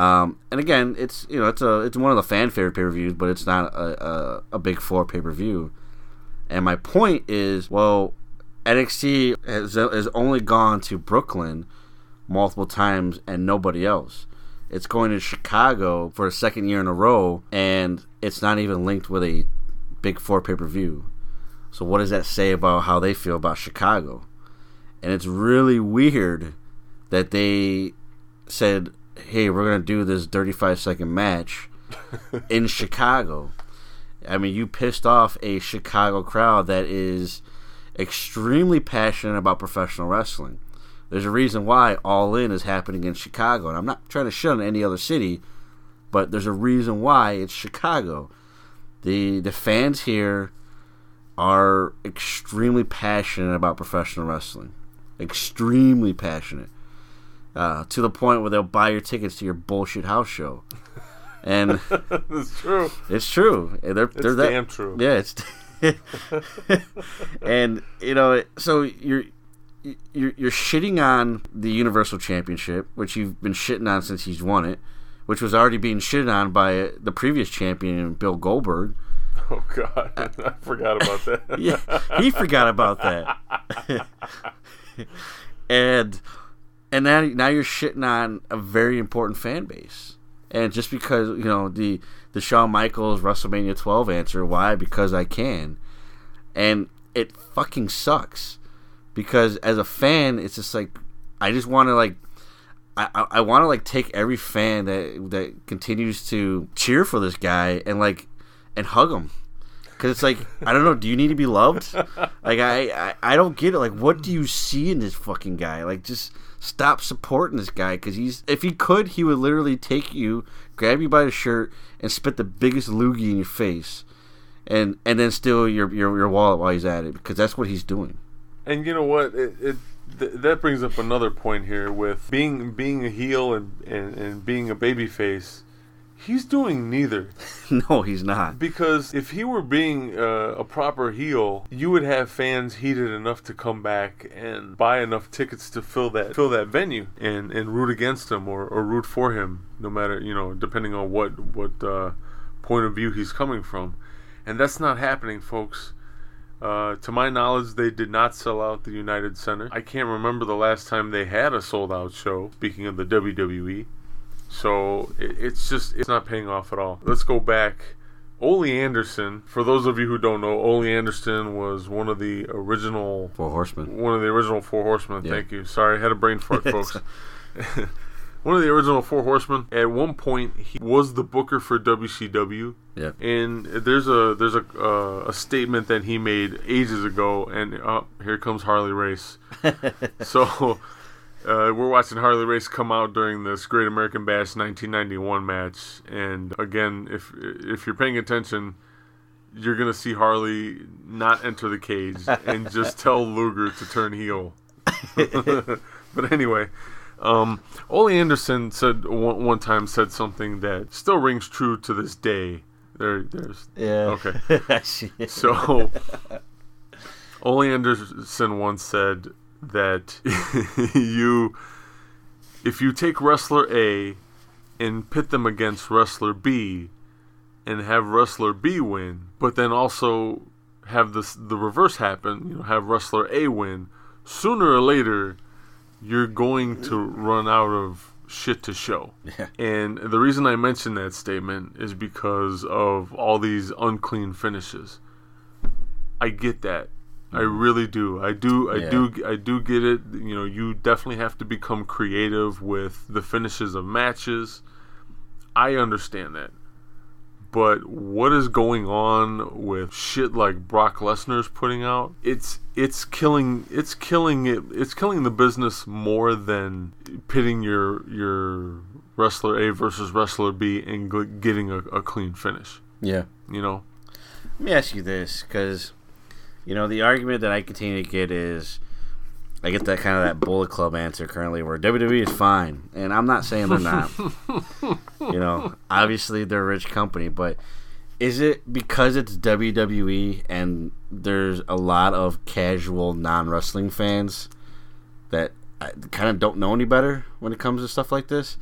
Um, and again, it's you know it's a it's one of the fan favorite pay per views, but it's not a, a, a big four pay per view. And my point is, well, NXT has has only gone to Brooklyn multiple times and nobody else. It's going to Chicago for a second year in a row, and it's not even linked with a big four pay per view. So what does that say about how they feel about Chicago? And it's really weird that they said, "Hey, we're gonna do this 35 second match [LAUGHS] in Chicago." I mean, you pissed off a Chicago crowd that is extremely passionate about professional wrestling. There's a reason why All In is happening in Chicago, and I'm not trying to shun any other city, but there's a reason why it's Chicago. The the fans here are extremely passionate about professional wrestling, extremely passionate, uh, to the point where they'll buy your tickets to your bullshit house show, and [LAUGHS] That's true. it's true. They're It's they're that, damn true. Yeah, it's [LAUGHS] and you know, so you're you're you're shitting on the Universal Championship, which you've been shitting on since he's won it, which was already being shitted on by the previous champion Bill Goldberg. Oh God, [LAUGHS] I forgot about that. Yeah, he forgot about that. and and now now you're shitting on a very important fan base. And just because you know the the Shawn Michaels WrestleMania 12 answer, why? Because I can, and it fucking sucks. Because as a fan, it's just like I just want to like I, I, I want to like take every fan that that continues to cheer for this guy and like and hug him because it's like I don't know. Do you need to be loved? [LAUGHS] Like I, I I don't get it. Like what do you see in this fucking guy? Like just stop supporting this guy because he's if he could he would literally take you, grab you by the shirt, and spit the biggest loogie in your face, and and then steal your your, your wallet while he's at it because that's what he's doing. And you know what? It, it th- that brings up another point here with being being a heel and, and, and being a babyface. He's doing neither [LAUGHS] no, he's not. because if he were being uh, a proper heel, you would have fans heated enough to come back and buy enough tickets to fill that fill that venue and, and root against him or, or root for him, no matter you know depending on what what uh, point of view he's coming from, and that's not happening, folks. Uh, to my knowledge, they did not sell out the United Center. I can't remember the last time they had a sold out show. Speaking of the WWE, so it, it's just it's not paying off at all. Let's go back. Ole Anderson. For those of you who don't know, Ole Anderson was one of the original Four Horsemen. one of the original Four Horsemen. Yeah. Thank you. Sorry, I had a brain fart, [LAUGHS] folks. [LAUGHS] one of the original Four Horsemen. At one point, he was the booker for WCW. Yeah. And there's a there's a uh, a statement that he made ages ago, and oh, here comes Harley Race. [LAUGHS] so uh, we're watching Harley Race come out during this Great American Bash 1991 match, and again, if if you're paying attention, you're gonna see Harley not enter the cage and [LAUGHS] just tell Luger to turn heel. [LAUGHS] but anyway, um, Ole Anderson said one, one time said something that still rings true to this day. There, there's Yeah. Okay. [LAUGHS] Okay. so, Ole Anderson once said that [LAUGHS] you, if you take wrestler A and pit them against wrestler B, and have wrestler B win, but then also have this the reverse happen, you know, have wrestler A win, sooner or later, you're going to run out of shit to show. Yeah. And the reason I mention that statement is because of all these unclean finishes. I get that. I really do. I do. I Yeah. do. I do get it. You know, you definitely have to become creative with the finishes of matches. I understand that. But what is going on with shit like Brock Lesnar's putting out? It's it's killing it's killing it it's killing the business more than pitting your your wrestler A versus wrestler B and getting a, a clean finish. yeah. You know, Let me ask you this, because you know the argument that I continue to get is I get that kind of that Bullet Club answer currently, where WWE is fine, and I'm not saying they're not. [LAUGHS] you know, obviously they're a rich company, but is it because it's WWE and there's a lot of casual non wrestling fans that kind of don't know any better when it comes to stuff like this?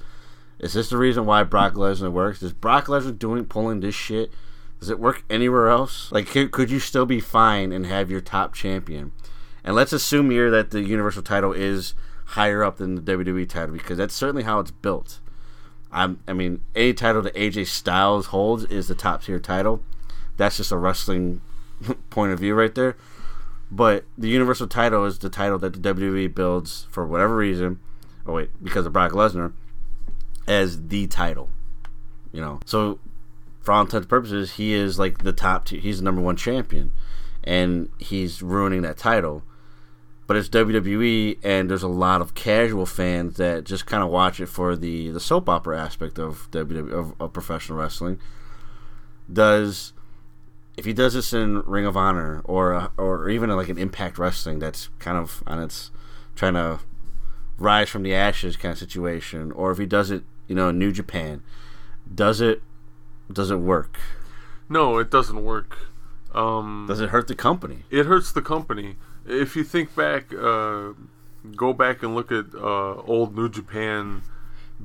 Is this the reason why Brock Lesnar works? Is Brock Lesnar doing pulling this shit? Does it work anywhere else? Like, could, you still be fine and have your top champion? And let's assume here that the Universal title is higher up than the WWE title because that's certainly how it's built. I'm, I mean, any title that AJ Styles holds is the top tier title. That's just a wrestling [LAUGHS] point of view right there. But the Universal title is the title that the WWE builds for whatever reason. Oh wait, because of Brock Lesnar, as the title. You know, so for all intents and purposes, he is like the top. Two, he's the number one champion, and he's ruining that title. But it's WWE, and there's a lot of casual fans that just kind of watch it for the the soap opera aspect of WWE of, of professional wrestling. Does if he does this in Ring of Honor or or even like an Impact Wrestling, that's kind of on its trying to rise from the ashes kind of situation, or if he does it, you know, New Japan, does it does it work? No, it doesn't work. Um, Does it hurt the company? it hurts the company. If you think back, uh, go back and look at uh, old New Japan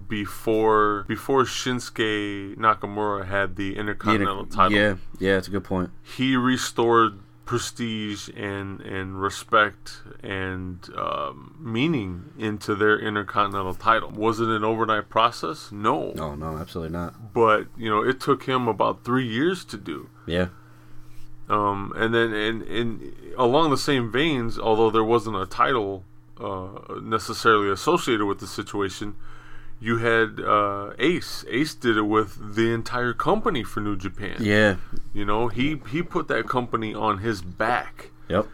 before before Shinsuke Nakamura had the Intercontinental title. Yeah, yeah, it's a good point. He restored prestige and and respect and um, meaning into their Intercontinental title. Was it an overnight process? No. No, no, absolutely not. But you know, it took him about three years to do. Yeah, Um, and then, and, and along the same veins, although there wasn't a title uh, necessarily associated with the situation, you had uh, Ace. Ace did it with the entire company for New Japan. yeah, You know, he he put that company on his back yep.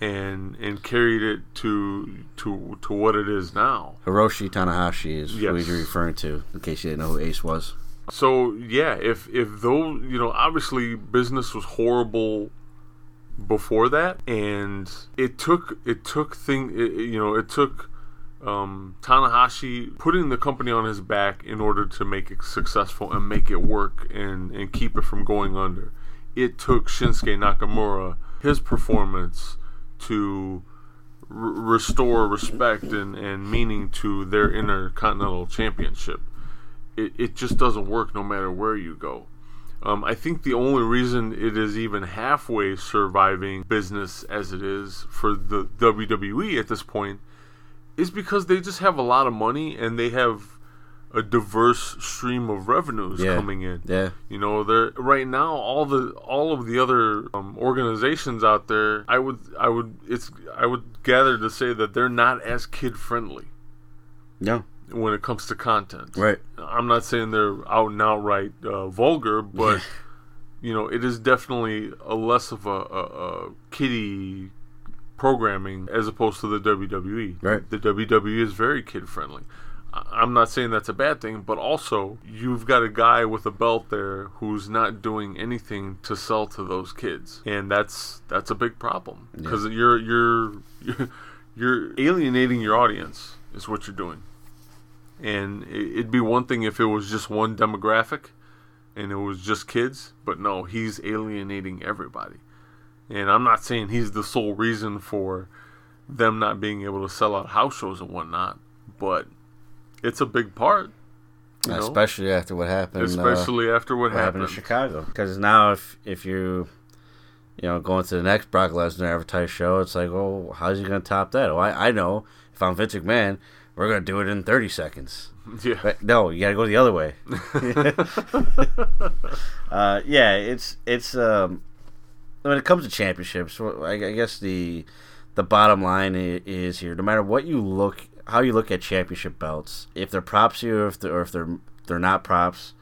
and and carried it to to to what it is now. Hiroshi Tanahashi is who Yes. you're referring to, in case you didn't know who Ace was. So yeah, if if though you know obviously business was horrible before that, and it took it took thing it- you know it took um, Tanahashi putting the company on his back in order to make it successful and make it work and and keep it from going under. It took Shinsuke Nakamura his performance to r- restore respect and, and meaning to their intercontinental championship it, it just doesn't work no matter where you go. Um, I think the only reason it is even halfway surviving business as it is for the WWE at this point is because they just have a lot of money and they have a diverse stream of revenues Yeah. coming in. Yeah, You know, they're right now all the all of the other um, organizations out there. I would I would it's I would gather to say that they're not as kid friendly no, when it comes to content. right. I'm not saying they're out and outright uh, vulgar, but [LAUGHS] you know, it is definitely a less of a, a, a kiddie programming as opposed to the WWE. Right. The WWE is very kid friendly. I'm not saying that's a bad thing, but also you've got a guy with a belt there who's not doing anything to sell to those kids, and that's that's a big problem because you're you're you're [LAUGHS] you're alienating your audience is what you're doing. And it'd be one thing if it was just one demographic and it was just kids, but no, he's alienating everybody. And I'm not saying he's the sole reason for them not being able to sell out house shows and whatnot, but it's a big part. you know? Especially after what happened. uh, especially after what, what happened in Chicago. Because now, if if you, you know, going to the next Brock Lesnar advertised show, it's like, oh, how's he going to top that? Oh, I, I know. If I'm Vince McMahon, we're going to do it in 30 seconds. [LAUGHS] Yeah. But no, you got to go the other way. [LAUGHS] [LAUGHS] uh, yeah, it's it's um, when it comes to championships, I, guess the the bottom line is here. No matter what you look, how you look at championship belts, if they're props you, or if they're, or if they're they're not props,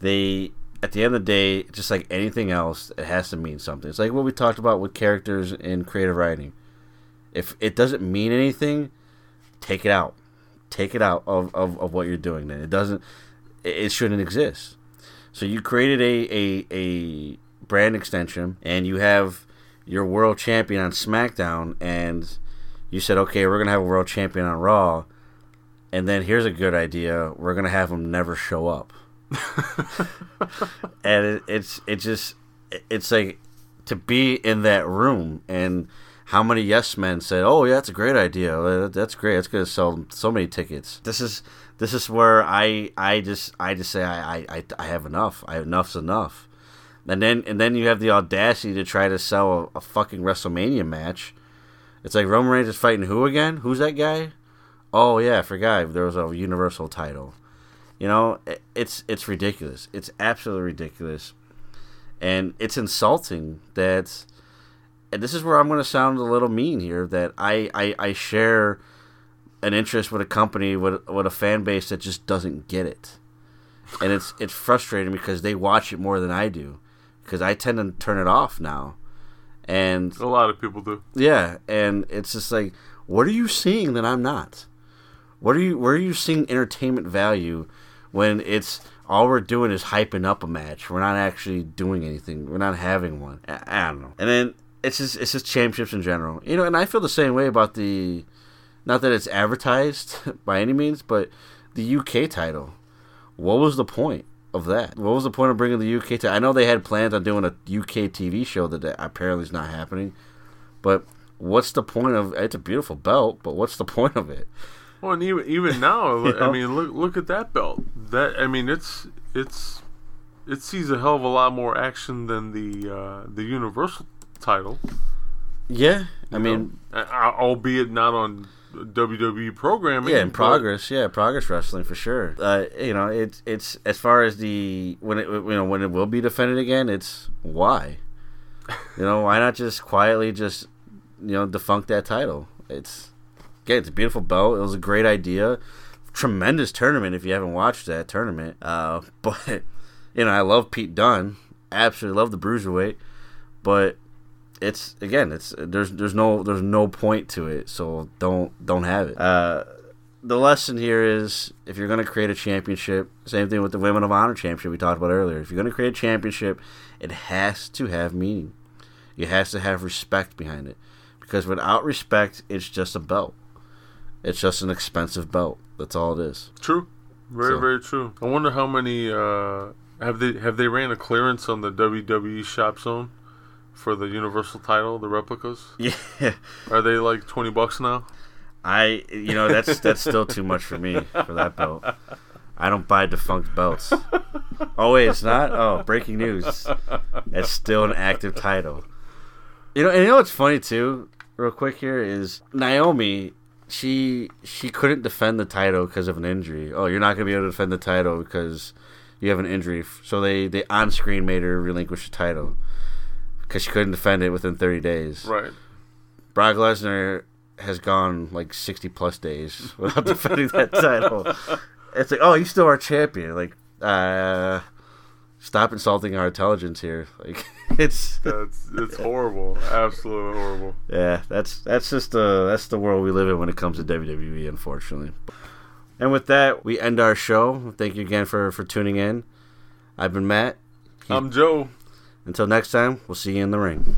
they at the end of the day, just like anything else, it has to mean something. It's like what we talked about with characters in creative writing. If it doesn't mean anything, take it out. Take it out of, of, of what you're doing. Then it doesn't. It shouldn't exist. So you created a, a a brand extension, and you have your world champion on SmackDown, and you said, okay, we're gonna have a world champion on Raw, and then here's a good idea: we're gonna have him never show up. [LAUGHS] and it, it's it just it's like to be in that room and how many yes men said oh yeah that's a great idea. Uh, that's great. That's gonna sell so many tickets. This is this is where i i just i just say i i, I, I have enough. I have enough's enough and then and then you have the audacity to try to sell a, a fucking wrestlemania match it's like roman reigns is fighting who again who's that guy oh yeah i forgot there was a universal title you know, i- it's it's ridiculous. It's absolutely ridiculous, and it's insulting that. And this is where I'm going to sound a little mean here. That I, I, I share an interest with a company with with a fan base that just doesn't get it, and it's it's frustrating because they watch it more than I do, because I tend to turn it off now, and A lot of people do. yeah, and it's just like, what are you seeing that I'm not? What are you? Where are you seeing entertainment value when it's all we're doing is hyping up a match. We're not actually doing anything. We're not having one. I, I don't know. And then it's just it's just championships in general. You know, and I feel the same way about the not that it's advertised [LAUGHS] by any means, but the UK title. What was the point of that? What was the point of bringing the UK to? I know they had plans on doing a UK TV show that apparently is not happening, but what's the point of? It's a beautiful belt, but what's the [LAUGHS] point of it? Well, and even even now, [LAUGHS] You know? I mean, look look at that belt. That I mean, it's it's it sees a hell of a lot more action than the uh, the Universal title. Yeah, I mean, know? Albeit not on WWE programming. Yeah, in progress. Yeah, progress wrestling for sure. Uh, you know, it's it's as far as the when it you know when it will be defended again. It's why, you know, why not just quietly just you know defunct that title? It's again, it's a beautiful belt. It was a great idea. Tremendous tournament. If you haven't watched that tournament, uh, [LAUGHS] but you know, I love Pete Dunne. Absolutely love the bruiserweight, but it's again it's there's there's no there's no point to it so don't don't have it. Uh the lesson here is if you're going to create a championship same thing with the women of honor championship we talked about earlier. If you're going to create a championship it has to have meaning. It has to have respect behind it. Because without respect it's just a belt. It's just an expensive belt. That's all it is. True, very So- very true. I wonder how many uh, have they have they ran a clearance on the WWE Shop Zone for the Universal title, the replicas? [LAUGHS] yeah Are they like twenty bucks now? I you know that's that's still too much for me for that belt. I don't buy defunct belts. Oh wait, it's not. Oh, breaking news! It's still an active title. You know, and you know what's funny too, real quick here is Naomi. She she couldn't defend the title because of an injury. Oh, you're not gonna be able to defend the title because you have an injury. So they they on screen made her relinquish the title because she couldn't defend it within 30 days. Right. Brock Lesnar has gone like 60 plus days [LAUGHS] without defending that title. It's like, oh, you still our champion. Like, uh, stop insulting our intelligence here. [LAUGHS] Like, it's That's it's horrible, absolutely horrible. yeah, that's that's just the that's the world we live in when it comes to WWE, unfortunately. And with that, we end our show. Thank you again for for tuning in. I've been Matt. I'm Joe. Until next time, we'll see you in the ring.